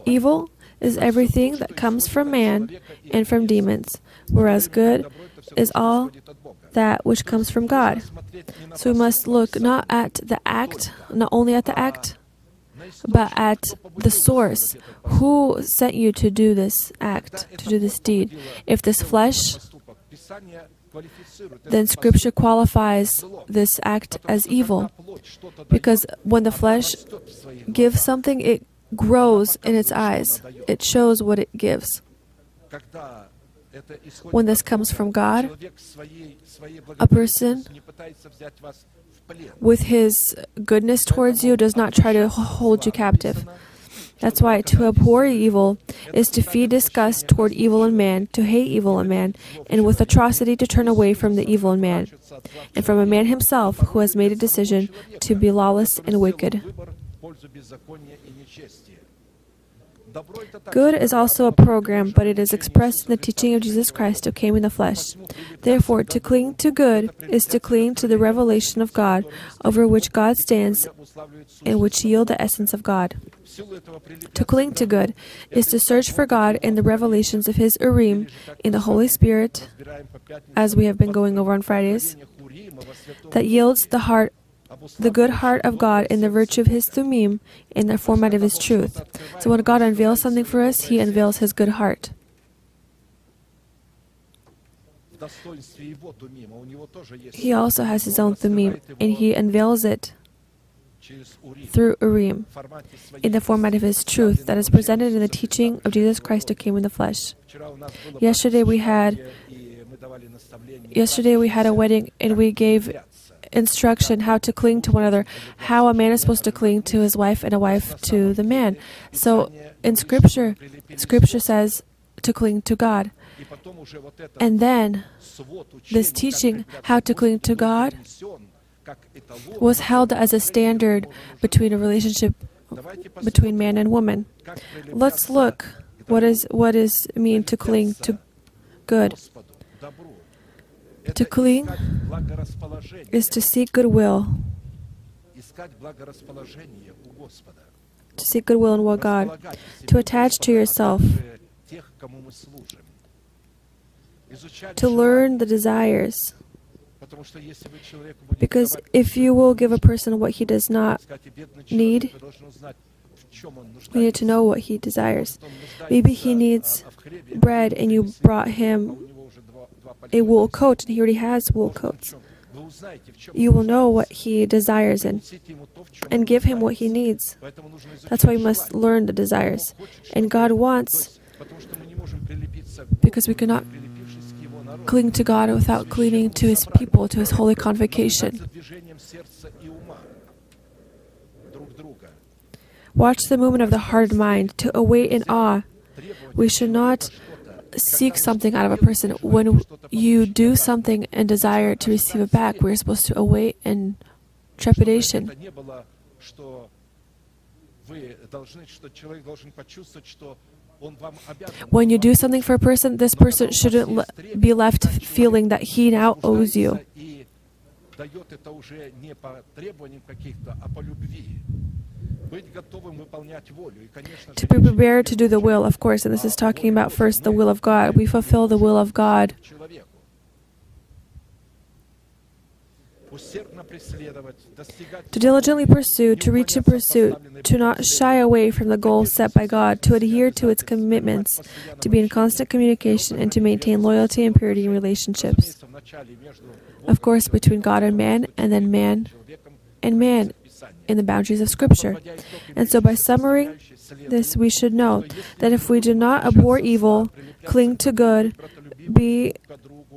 Evil is everything that comes from man and from demons, whereas good is all that which comes from God. So we must look not at the act, not only at the act, but at the source. Who sent you to do this act, to do this deed? If this flesh, then Scripture qualifies this act as evil. Because when the flesh gives something, it grows in its eyes, it shows what it gives. When this comes from God, a person with his goodness towards you does not try to hold you captive. That's why to abhor evil is to feed disgust toward evil in man, to hate evil in man, and with atrocity to turn away from the evil in man, and from a man himself who has made a decision to be lawless and wicked. Good is also a program, but it is expressed in the teaching of Jesus Christ who came in the flesh. Therefore, to cling to good is to cling to the revelation of God, over which God stands and which yield the essence of God. To cling to good is to search for God in the revelations of His Urim, in the Holy Spirit, as we have been going over on Fridays, that yields the heart the good heart of God in the virtue of His Thummim, in the format of His truth. So when God unveils something for us, He unveils His good heart. He also has His own Thummim, and He unveils it through Urim, in the format of His truth that is presented in the teaching of Jesus Christ who came in the flesh. Yesterday we had yesterday we had a wedding and we gave instruction how to cling to one another, how a man is supposed to cling to his wife and a wife to the man. So in scripture, scripture says to cling to God. And then this teaching how to cling to God was held as a standard between a relationship between man and woman. Let's look what is what is mean to cling to good. To cling is to seek goodwill. To seek goodwill in what God. To attach to yourself. To learn the desires. Because if you will give a person what he does not need, you need to know what he desires. Maybe he needs bread and you brought him a wool coat and he already has wool coats. You will know what he desires and, and give him what he needs. That's why we must learn the desires. And God wants, because we cannot cling to God without clinging to his people, to his holy convocation. Watch the movement of the hard mind to await in awe. We should not seek something out of a person. When you do something and desire to receive it back, we're supposed to await in trepidation. When you do something for a person, this person shouldn't be left feeling that he now owes you. To be prepared to do the will, of course, and this is talking about first the will of God. We fulfill the will of God. To diligently pursue, to reach in pursuit, to not shy away from the goal set by God, to adhere to its commitments, to be in constant communication, and to maintain loyalty and purity in relationships. Of course, between God and man, and then man and man in the boundaries of Scripture. And so, by summarizing this, we should know that if we do not abhor evil, cling to good, be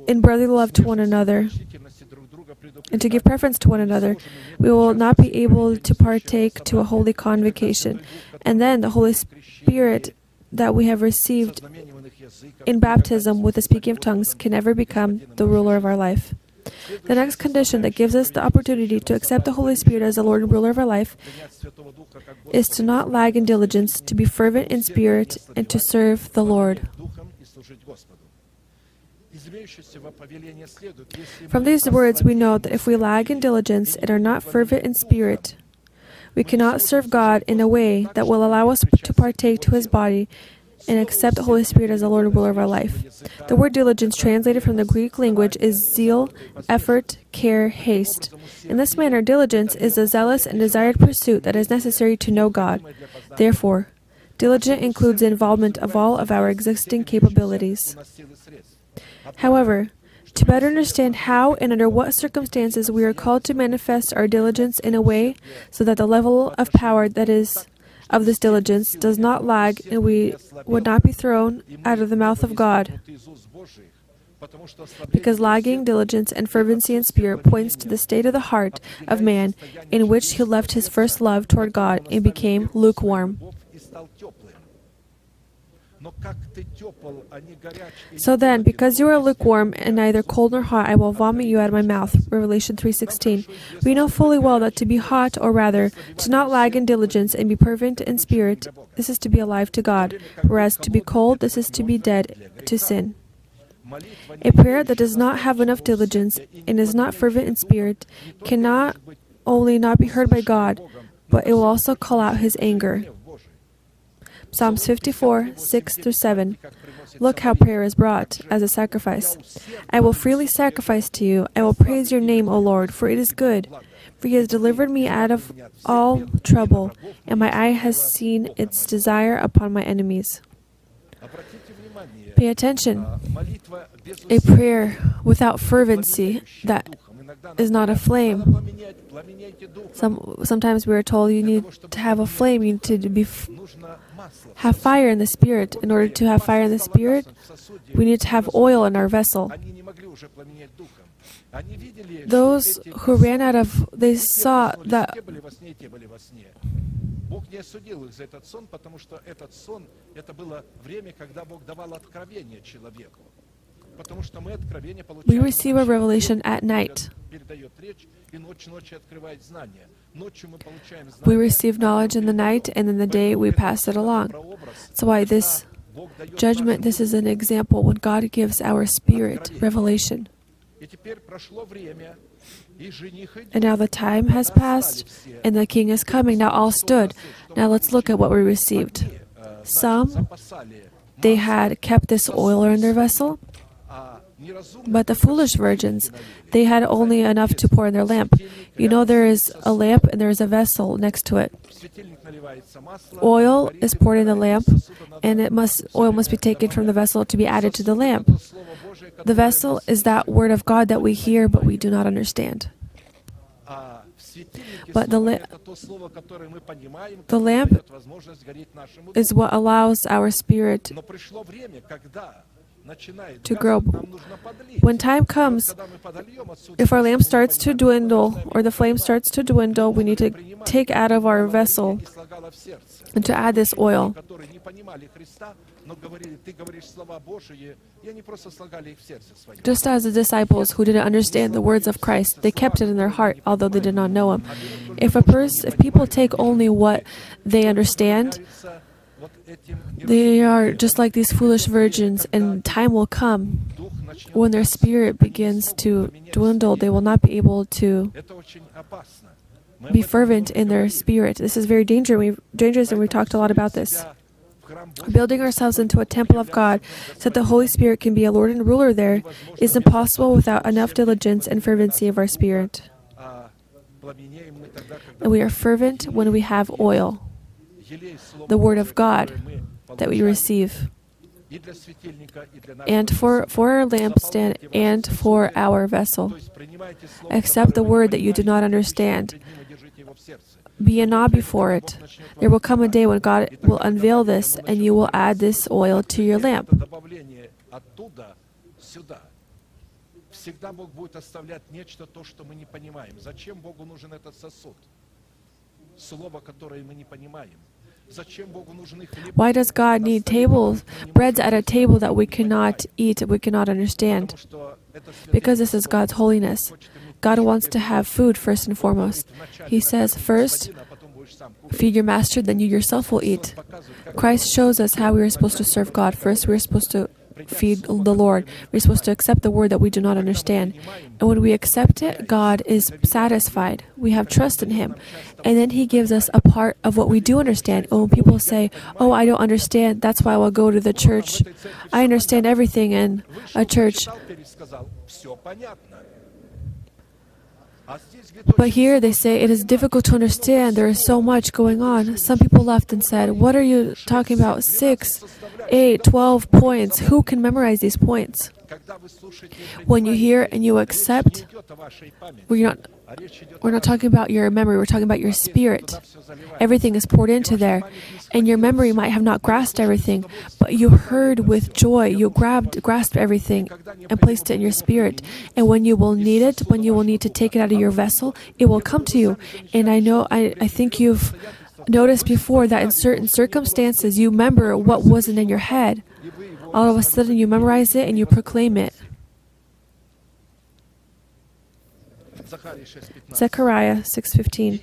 in brotherly love to one another, and to give preference to one another, we will not be able to partake to a holy convocation. And then the Holy Spirit that we have received in baptism with the speaking of tongues can never become the ruler of our life. The next condition that gives us the opportunity to accept the Holy Spirit as the Lord and ruler of our life is to not lag in diligence, to be fervent in spirit, and to serve the Lord. From these words, we know that if we lag in diligence and are not fervent in spirit, we cannot serve God in a way that will allow us to partake to his body and accept the Holy Spirit as the Lord and ruler of our life. The word diligence, translated from the Greek language, is zeal, effort, care, haste. In this manner, diligence is a zealous and desired pursuit that is necessary to know God. Therefore, diligent includes the involvement of all of our existing capabilities. However, to better understand how and under what circumstances we are called to manifest our diligence in a way so that the level of power that is of this diligence does not lag and we would not be thrown out of the mouth of God. Because lagging diligence and fervency in spirit points to the state of the heart of man in which he left his first love toward God and became lukewarm. So then, because you are lukewarm and neither cold nor hot, I will vomit you out of my mouth. Revelation 3:16. We know fully well that to be hot, or rather, to not lag in diligence and be fervent in spirit, this is to be alive to God, whereas to be cold, this is to be dead to sin. A prayer that does not have enough diligence and is not fervent in spirit cannot only not be heard by God, but it will also call out his anger. Psalms 54, 6 through 7. Look how prayer is brought as a sacrifice. I will freely sacrifice to you. I will praise your name, O Lord, for it is good. For he has delivered me out of all trouble, and my eye has seen its desire upon my enemies. Pay attention. A prayer without fervency that is not a flame. Some, sometimes we are told you need to have a flame, you need to be f- have fire in the spirit. In order to have fire in the spirit, we need to have oil in our vessel. Those who ran out of, they saw that Бог не осудил их за этот сон, потому что этот сон, это было время, когда Бог давал откровение человеку. We receive a revelation at night. We receive knowledge in the night, and in the day we pass it along. That's why this judgment, this is an example when God gives our spirit revelation. And now the time has passed, and the king is coming. Now all stood. Now let's look at what we received. Some, they had kept this oil in their vessel. But the foolish virgins, they had only enough to pour in their lamp. You know, there is a lamp and there is a vessel next to it. Oil is poured in the lamp, and it must oil must be taken from the vessel to be added to the lamp. The vessel is that word of God that we hear but we do not understand. But the, la- the lamp is what allows our spirit to grow. When time comes, if our lamp starts to dwindle or the flame starts to dwindle, we need to take out of our vessel and to add this oil. Just as the disciples who didn't understand the words of Christ, they kept it in their heart, although they did not know Him. If a person, if people take only what they understand, they are just like these foolish virgins, and time will come when their spirit begins to dwindle, they will not be able to be fervent in their spirit. This is very dangerous, and we've talked a lot about this. Building ourselves into a temple of God so that the Holy Spirit can be a Lord and ruler there is impossible without enough diligence and fervency of our spirit. And we are fervent when we have oil, the Word of God that we receive, and for, for our lampstand and for our vessel. Accept the Word that you do not understand be in awe before it. There will come a day when God will unveil this, and you will add this oil to your lamp. Всегда Бог будет оставлять нечто, то, что мы не понимаем. Зачем Богу нужен этот сосуд? Слово, которое мы не понимаем. Why does God need tables, breads at a table that we cannot eat, we cannot understand? Because this is God's holiness. God wants to have food first and foremost. He says, First, feed your master, then you yourself will eat. Christ shows us how we are supposed to serve God. First, we are supposed to feed the Lord. We're supposed to accept the word that we do not understand. And when we accept it, God is satisfied. We have trust in Him. And then He gives us a part of what we do understand. And when people say, Oh, I don't understand, that's why I'll go to the church. I understand everything in a church. But here they say it is difficult to understand. There is so much going on. Some people left and said, What are you talking about? Six, eight, twelve points. Who can memorize these points? When you hear and you accept, we're not, we're not talking about your memory, we're talking about your spirit. Everything is poured into there. And your memory might have not grasped everything, but you heard with joy. You grabbed, grasped everything and placed it in your spirit. And when you will need it, when you will need to take it out of your vessel, it will come to you. And I know, I, I think you've noticed before that in certain circumstances, you remember what wasn't in your head all of a sudden you memorize it and you proclaim it. Zechariah 6:15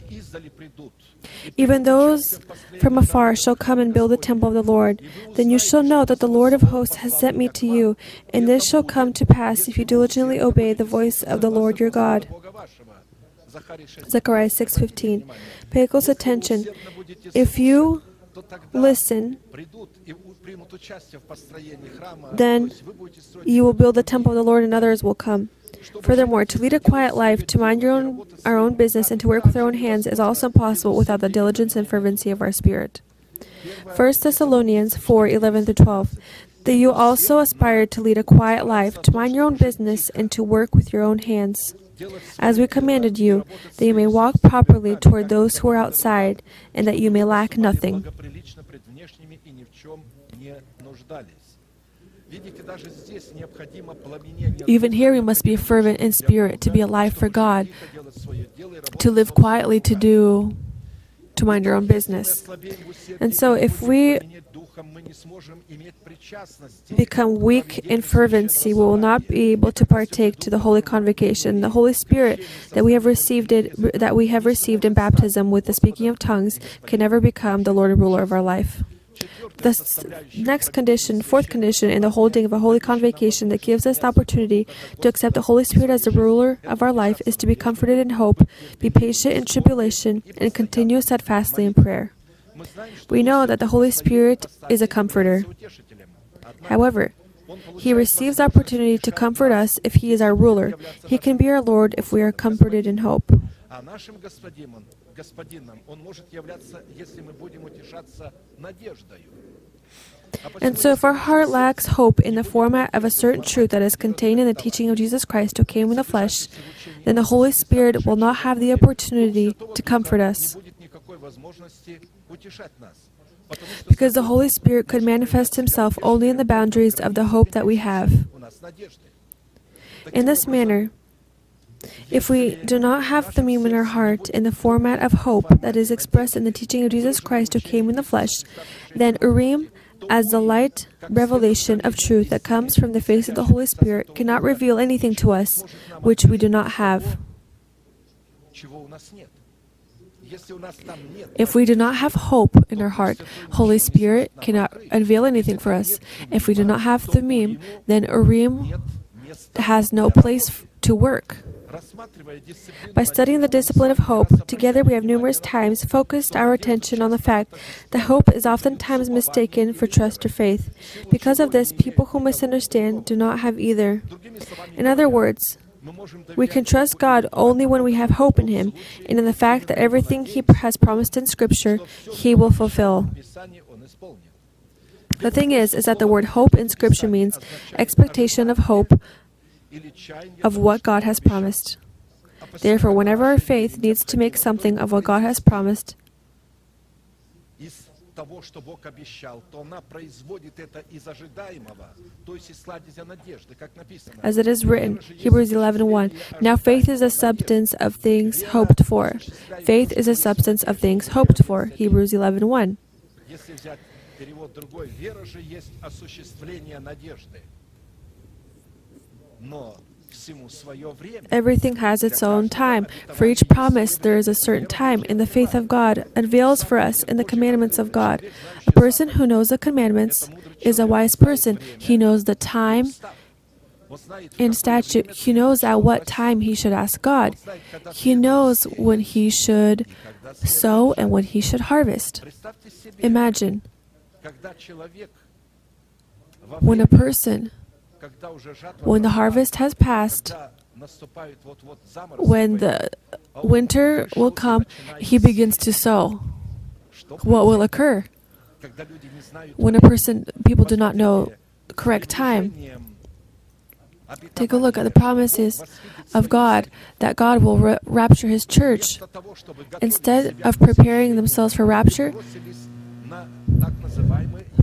Even those from afar shall come and build the temple of the Lord. Then you shall know that the Lord of hosts has sent me to you and this shall come to pass if you diligently obey the voice of the Lord your God. Zechariah 6:15 Pay close attention. If you listen then you will build the temple of the Lord and others will come. Furthermore, to lead a quiet life, to mind your own, our own business, and to work with our own hands is also impossible without the diligence and fervency of our spirit. 1 Thessalonians 4 11 12. That you also aspire to lead a quiet life, to mind your own business, and to work with your own hands. As we commanded you, that you may walk properly toward those who are outside, and that you may lack nothing. Even here, we must be fervent in spirit to be alive for God, to live quietly, to do, to mind your own business. And so, if we become weak in fervency, we will not be able to partake to the holy convocation. The Holy Spirit that we have received it, that we have received in baptism with the speaking of tongues can never become the Lord and ruler of our life. The next condition, fourth condition in the holding of a holy convocation that gives us the opportunity to accept the Holy Spirit as the ruler of our life is to be comforted in hope, be patient in tribulation, and continue steadfastly in prayer. We know that the Holy Spirit is a comforter. However, he receives the opportunity to comfort us if he is our ruler. He can be our Lord if we are comforted in hope. And so, if our heart lacks hope in the format of a certain truth that is contained in the teaching of Jesus Christ who came in the flesh, then the Holy Spirit will not have the opportunity to comfort us. Because the Holy Spirit could manifest Himself only in the boundaries of the hope that we have. In this manner, if we do not have the in our heart in the format of hope that is expressed in the teaching of Jesus Christ who came in the flesh, then Urim, as the light revelation of truth that comes from the face of the Holy Spirit, cannot reveal anything to us which we do not have. If we do not have hope in our heart, Holy Spirit cannot unveil anything for us. If we do not have the then Urim has no place to work. By studying the discipline of hope, together we have numerous times focused our attention on the fact that hope is oftentimes mistaken for trust or faith. Because of this, people who misunderstand do not have either. In other words, we can trust God only when we have hope in Him and in the fact that everything He has promised in Scripture, He will fulfill. The thing is, is that the word hope in Scripture means expectation of hope of what God has promised. Therefore, whenever our faith needs to make something of what God has promised, того, что Бог обещал, то она производит это из ожидаемого, то есть из сладезя надежды, как написано. As it is written, Hebrews 11:1. Now faith is a substance of things hoped for. Faith is a substance of things hoped for. Hebrews 11:1. Если взять перевод другой, вера же есть осуществление надежды. Everything has its own time. For each promise, there is a certain time. In the faith of God, unveils for us in the commandments of God. A person who knows the commandments is a wise person. He knows the time in statute. He knows at what time he should ask God. He knows when he should sow and when he should harvest. Imagine when a person when the harvest has passed, when the winter will come, he begins to sow. What will occur? When a person, people do not know the correct time, take a look at the promises of God that God will ra- rapture His church. Instead of preparing themselves for rapture,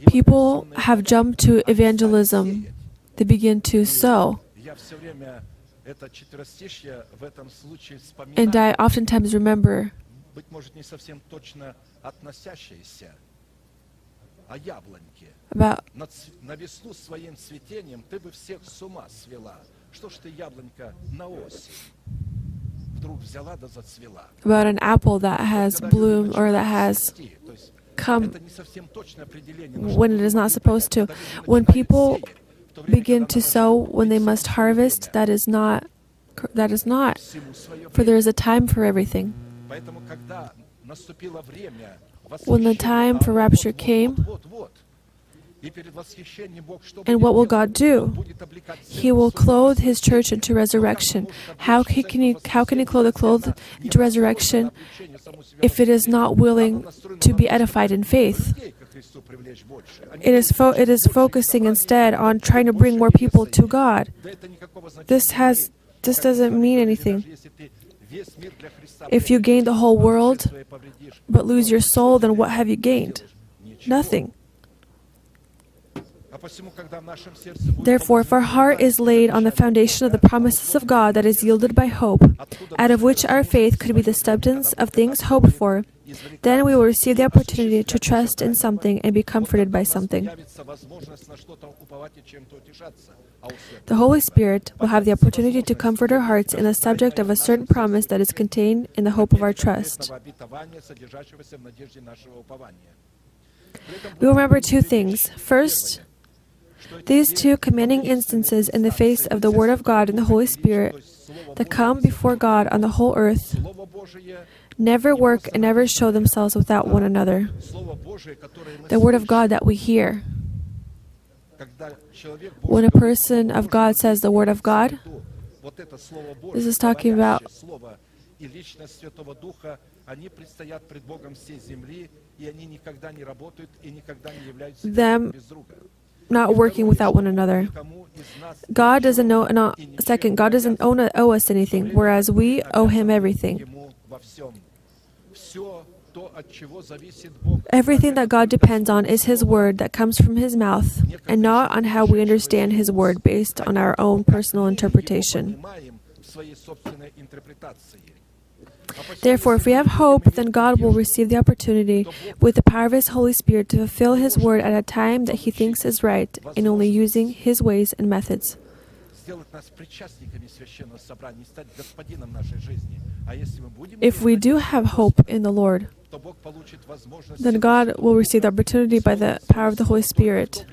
people have jumped to evangelism they begin to sow. And I oftentimes remember, about about an apple that has bloomed or that has come when it is not supposed to. When people begin to sow when they must harvest, that is not that is not. For there is a time for everything. When the time for rapture came, and what will God do? He will clothe His church into resurrection. How can He, how can he clothe the clothed into resurrection if it is not willing to be edified in faith? It is, fo- it is focusing instead on trying to bring more people to God. This has this doesn't mean anything. If you gain the whole world but lose your soul, then what have you gained? Nothing. Therefore, if our heart is laid on the foundation of the promises of God that is yielded by hope, out of which our faith could be the substance of things hoped for, then we will receive the opportunity to trust in something and be comforted by something. The Holy Spirit will have the opportunity to comfort our hearts in the subject of a certain promise that is contained in the hope of our trust. We will remember two things. First, these two commanding instances in the face of the Word of God and the Holy Spirit that come before God on the whole earth never work and never show themselves without one another. The Word of God that we hear. When a person of God says the Word of God, this is talking about them not working without one another. God doesn't know, no, second, God doesn't owe, owe us anything, whereas we owe Him everything. Everything that God depends on is His word that comes from His mouth, and not on how we understand His word based on our own personal interpretation. Therefore, if we have hope, then God will receive the opportunity with the power of His Holy Spirit to fulfill His word at a time that He thinks is right, in only using His ways and methods. If we do have hope in the Lord, then God will receive the opportunity by the power of the Holy Spirit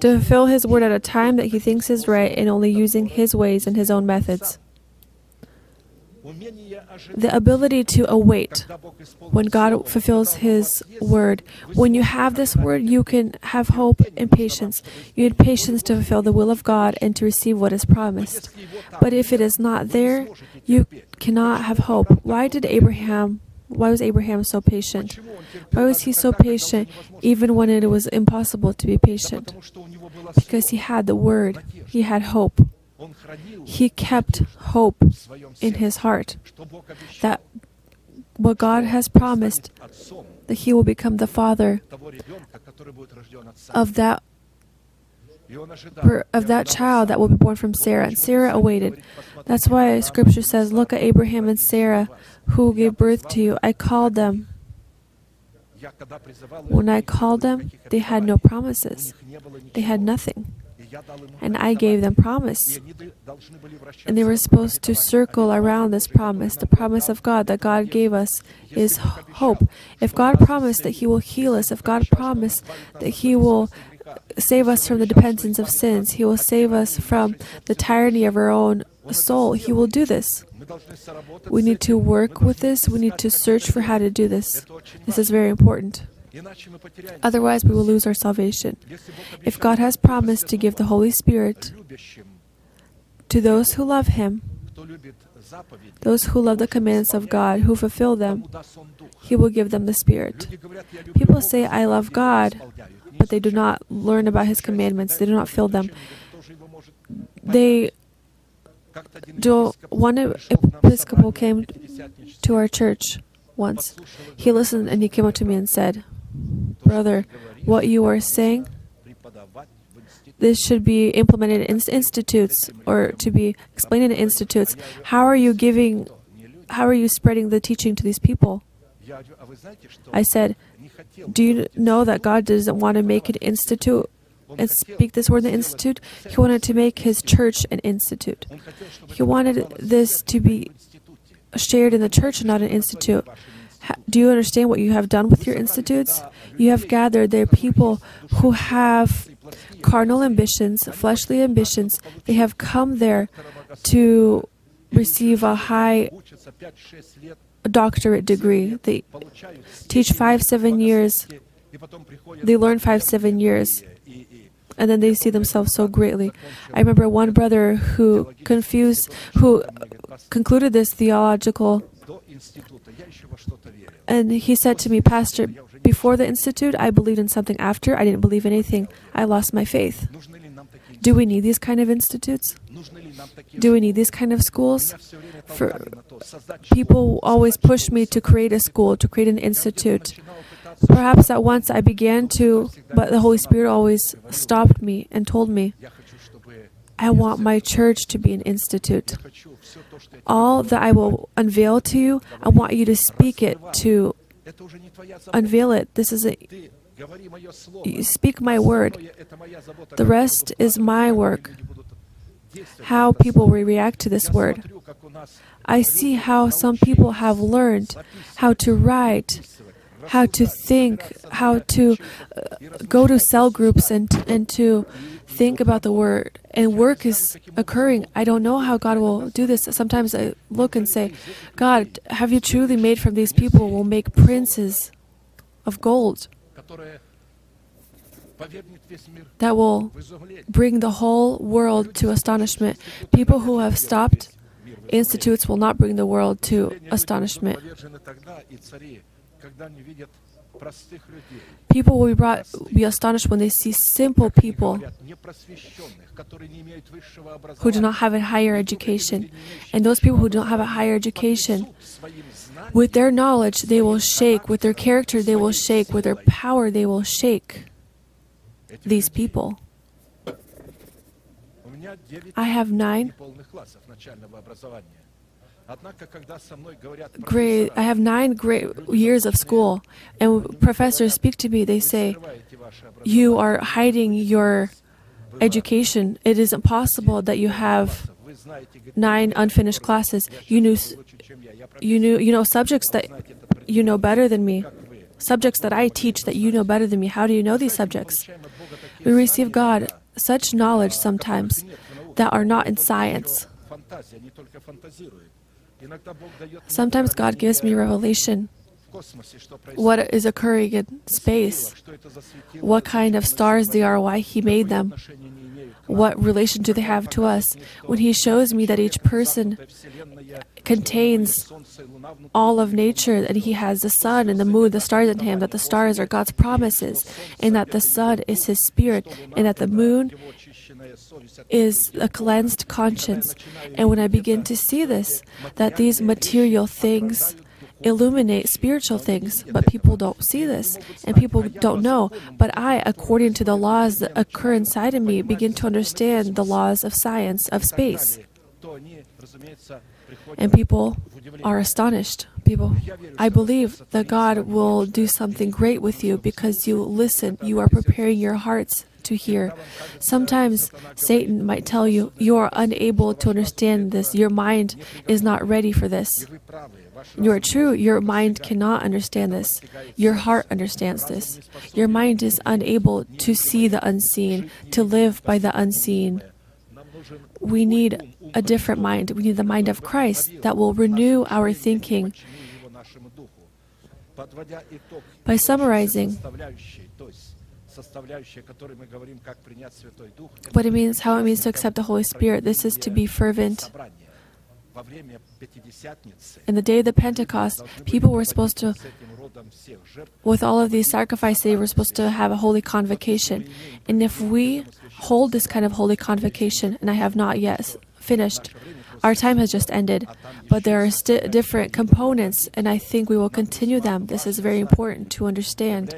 to fulfill His word at a time that He thinks is right and only using His ways and His own methods. The ability to await when God fulfills His word. When you have this word, you can have hope and patience. You need patience to fulfill the will of God and to receive what is promised. But if it is not there, you cannot have hope. Why did Abraham? Why was Abraham so patient? Why was he so patient even when it was impossible to be patient? Because he had the word, he had hope. He kept hope in his heart that what God has promised, that he will become the father of that of that child that will be born from Sarah. And Sarah awaited. That's why Scripture says, "Look at Abraham and Sarah, who gave birth to you. I called them." When I called them, they had no promises. They had nothing and I gave them promise. And they were supposed to circle around this promise. The promise of God that God gave us is hope. If God promised that He will heal us, if God promised that He will save us from the dependence of sins, He will save us from the tyranny of our own soul, He will do this. We need to work with this. We need to search for how to do this. This is very important. Otherwise, we will lose our salvation. If God has promised to give the Holy Spirit to those who love Him, those who love the commandments of God, who fulfill them, He will give them the Spirit. People say, I love God, but they do not learn about His commandments, they do not feel them. They do. One Episcopal came to our church once. He listened and he came up to me and said, Brother, what you are saying, this should be implemented in institutes or to be explained in institutes. How are you giving, how are you spreading the teaching to these people? I said, Do you know that God doesn't want to make an institute and speak this word in the institute? He wanted to make his church an institute. He wanted this to be shared in the church, and not an institute. Do you understand what you have done with your institutes? You have gathered there people who have carnal ambitions, fleshly ambitions. They have come there to receive a high doctorate degree. They teach five, seven years. They learn five, seven years. And then they see themselves so greatly. I remember one brother who confused, who concluded this theological and he said to me, Pastor, before the Institute, I believed in something. After, I didn't believe anything. I lost my faith. Do we need these kind of institutes? Do we need these kind of schools? For people always push me to create a school, to create an institute. Perhaps at once I began to, but the Holy Spirit always stopped me and told me, I want my church to be an institute. All that I will unveil to you, I want you to speak it, to unveil it. This is a you speak my word. The rest is my work. How people will react to this word. I see how some people have learned how to write, how to think, how to uh, go to cell groups and and to think about the word and work is occurring. I don't know how God will do this. Sometimes I look and say, God, have you truly made from these people will make princes of gold that will bring the whole world to astonishment. People who have stopped institutes will not bring the world to astonishment. People will be, brought, be astonished when they see simple people who do not have a higher education. And those people who don't have a higher education, with their knowledge, they will shake. With their character, they will shake. With their power, they will shake these people. I have nine great i have nine great years of school and professors speak to me they say you are hiding your education it isn't possible that you have nine unfinished classes you knew you knew you know subjects that you know better than me subjects that I teach that you know better than me. How do you know these subjects? We receive God such knowledge sometimes that are not in science. Sometimes God gives me revelation. What is occurring in space, what kind of stars they are, why He made them, what relation do they have to us. When He shows me that each person contains all of nature, and He has the sun and the moon, the stars in Him, that the stars are God's promises, and that the sun is His spirit, and that the moon is a cleansed conscience. And when I begin to see this, that these material things illuminate spiritual things, but people don't see this and people don't know. But I, according to the laws that occur inside of me, begin to understand the laws of science, of space. And people are astonished. People, I believe that God will do something great with you because you listen, you are preparing your hearts to hear. Sometimes Satan might tell you, you are unable to understand this, your mind is not ready for this. You are true, your mind cannot understand this. Your heart understands this. Your mind is unable to see the unseen, to live by the unseen. We need a different mind. We need the mind of Christ that will renew our thinking. By summarizing, what it means, how it means to accept the Holy Spirit, this is to be fervent. in the day of the Pentecost, people were supposed to, with all of these sacrifices, they were supposed to have a holy convocation. And if we hold this kind of holy convocation, and I have not yet finished, our time has just ended, but there are st- different components, and I think we will continue them. This is very important to understand.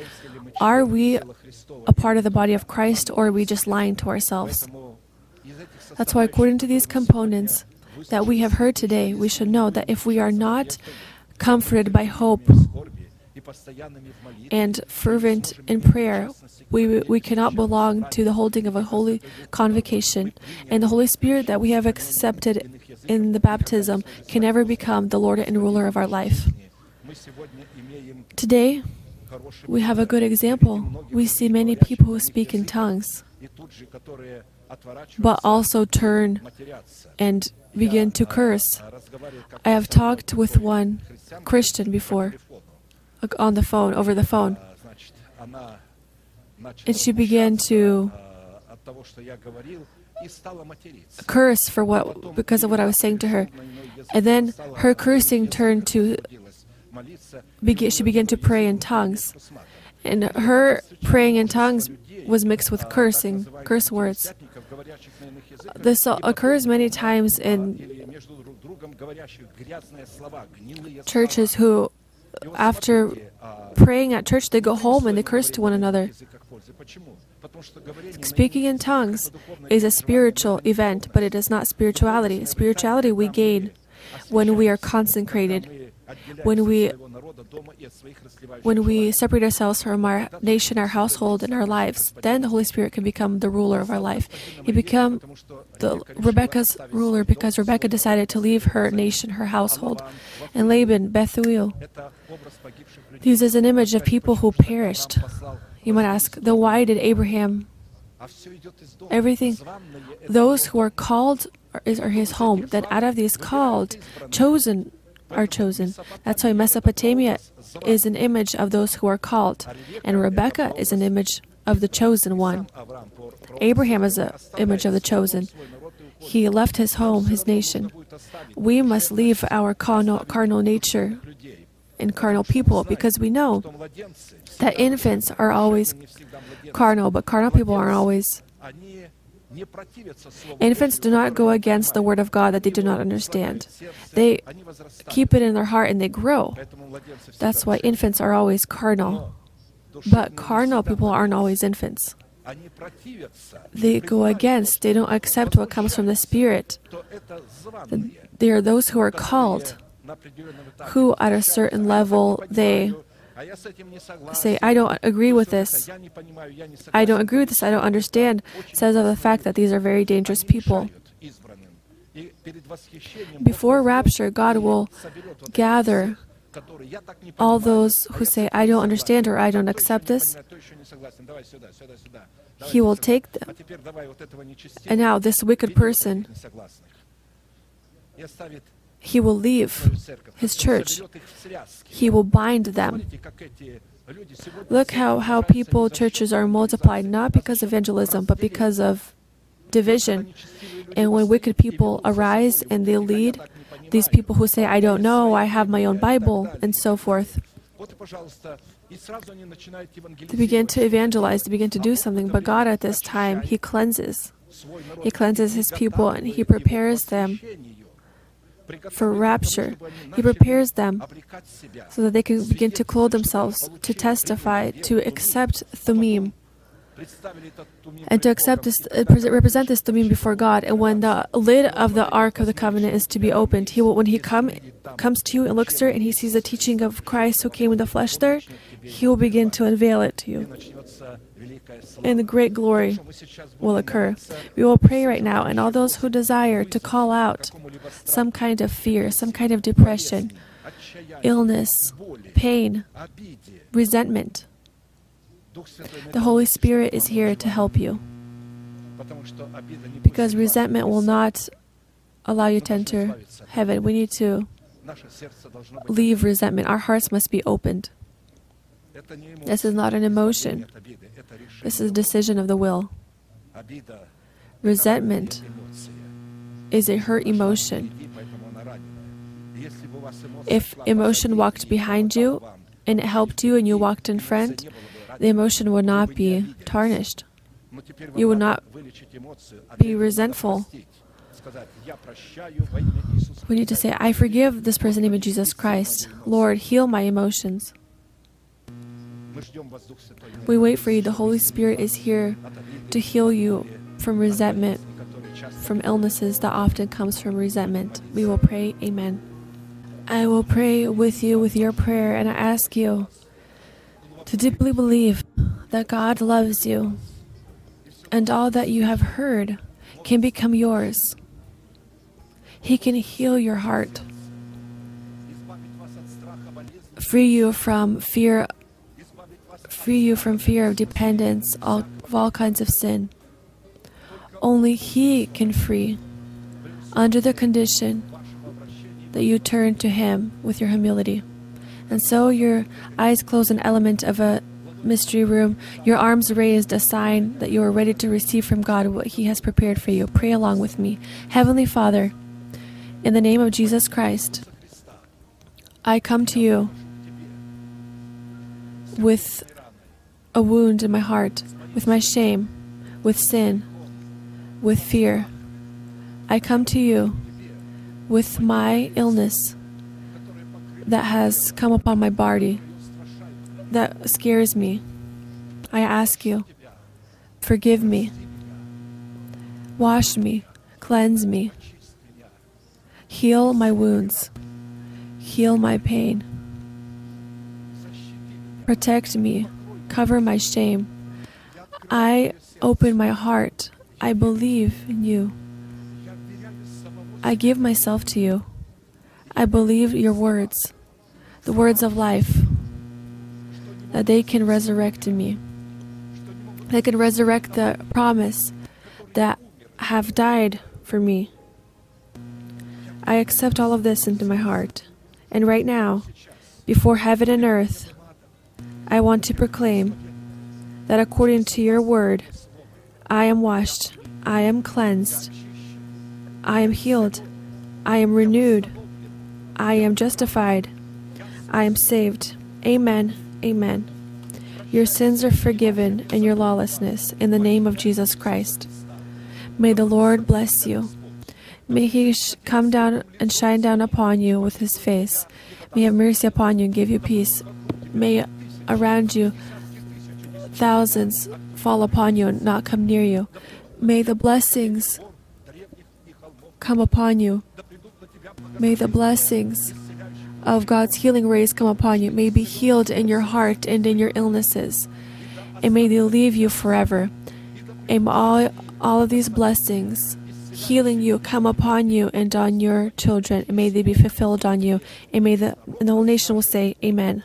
Are we a part of the body of Christ, or are we just lying to ourselves? That's why, according to these components, that we have heard today, we should know that if we are not comforted by hope and fervent in prayer, we, we cannot belong to the holding of a holy convocation. And the Holy Spirit that we have accepted in the baptism can never become the Lord and ruler of our life. Today, we have a good example. We see many people who speak in tongues, but also turn and begin to curse. I have talked with one Christian before uh, on the phone, over the phone. And she began to curse for what because of what I was saying to her. And then her cursing turned to she began to pray in tongues. And her praying in tongues was mixed with cursing, curse words. This occurs many times in churches who, after praying at church, they go home and they curse to one another. Speaking in tongues is a spiritual event, but it is not spirituality. Spirituality we gain when we are consecrated, when we when we separate ourselves from our nation, our household, and our lives, then the Holy Spirit can become the ruler of our life. He become the Rebecca's ruler because Rebecca decided to leave her nation, her household. And Laban, Bethuel, These is an image of people who perished. You might ask, then why did Abraham everything those who are called are, are his home. Then out of these called chosen are chosen. That's why Mesopotamia is an image of those who are called, and Rebecca is an image of the chosen one. Abraham is an image of the chosen. He left his home, his nation. We must leave our carnal, carnal nature and carnal people because we know that infants are always carnal, but carnal people aren't always Infants do not go against the word of God that they do not understand. They keep it in their heart and they grow. That's why infants are always carnal. But carnal people aren't always infants. They go against, they don't accept what comes from the Spirit. They are those who are called, who at a certain level they say, I don't agree with this. I don't agree with this. I don't understand, says of the fact that these are very dangerous people. Before rapture, God will gather all those who say, I don't understand or I don't accept this, he will take them. And now, this wicked person, he will leave his church. He will bind them. Look how, how people, churches are multiplied, not because of evangelism, but because of division. And when wicked people arise and they lead, these people who say, I don't know, I have my own Bible, and so forth. They begin to evangelize, they begin to do something, but God at this time, He cleanses. He cleanses His people and He prepares them for rapture. He prepares them so that they can begin to clothe themselves, to testify, to accept Thummim, and to accept this, uh, represent this Thummim before God. And when the lid of the Ark of the Covenant is to be opened, he will, when he come, comes to you and looks there and he sees the teaching of Christ who came in the flesh there, he will begin to unveil it to you. And the great glory will occur. We will pray right now, and all those who desire to call out some kind of fear, some kind of depression, illness, pain, resentment, the Holy Spirit is here to help you. Because resentment will not allow you to enter heaven. We need to leave resentment. Our hearts must be opened. This is not an emotion, this is a decision of the will. Resentment is a hurt emotion. If emotion walked behind you and it helped you and you walked in front, the emotion would not be tarnished. You would not be resentful. We need to say, I forgive this person in Jesus Christ. Lord, heal my emotions. We wait for you. The Holy Spirit is here to heal you from resentment, from illnesses that often comes from resentment. We will pray, Amen. I will pray with you with your prayer, and I ask you to deeply believe that God loves you and all that you have heard can become yours. He can heal your heart, free you from fear, free you from fear of dependence all, of all kinds of sin. Only He can free, under the condition that you turn to Him with your humility. And so your eyes close, an element of a mystery room, your arms raised, a sign that you are ready to receive from God what He has prepared for you. Pray along with me. Heavenly Father, in the name of Jesus Christ, I come to you with a wound in my heart, with my shame, with sin, with fear. I come to you with my illness that has come upon my body that scares me. I ask you, forgive me, wash me, cleanse me, heal my wounds, heal my pain, protect me, cover my shame. I open my heart. I believe in you. I give myself to you. I believe your words, the words of life, that they can resurrect in me. They can resurrect the promise that have died for me. I accept all of this into my heart. And right now, before heaven and earth, I want to proclaim that according to your word, I am washed, I am cleansed, I am healed, I am renewed, I am justified. I am saved. Amen. Amen. Your sins are forgiven and your lawlessness in the name of Jesus Christ. May the Lord bless you. May he sh- come down and shine down upon you with his face. May have mercy upon you and give you peace. May around you thousands fall upon you and not come near you. May the blessings come upon you May the blessings of God's healing rays come upon you. May be healed in your heart and in your illnesses. And may they leave you forever. And all, all of these blessings healing you come upon you and on your children, and may they be fulfilled on you. And may the, and the whole nation will say, Amen.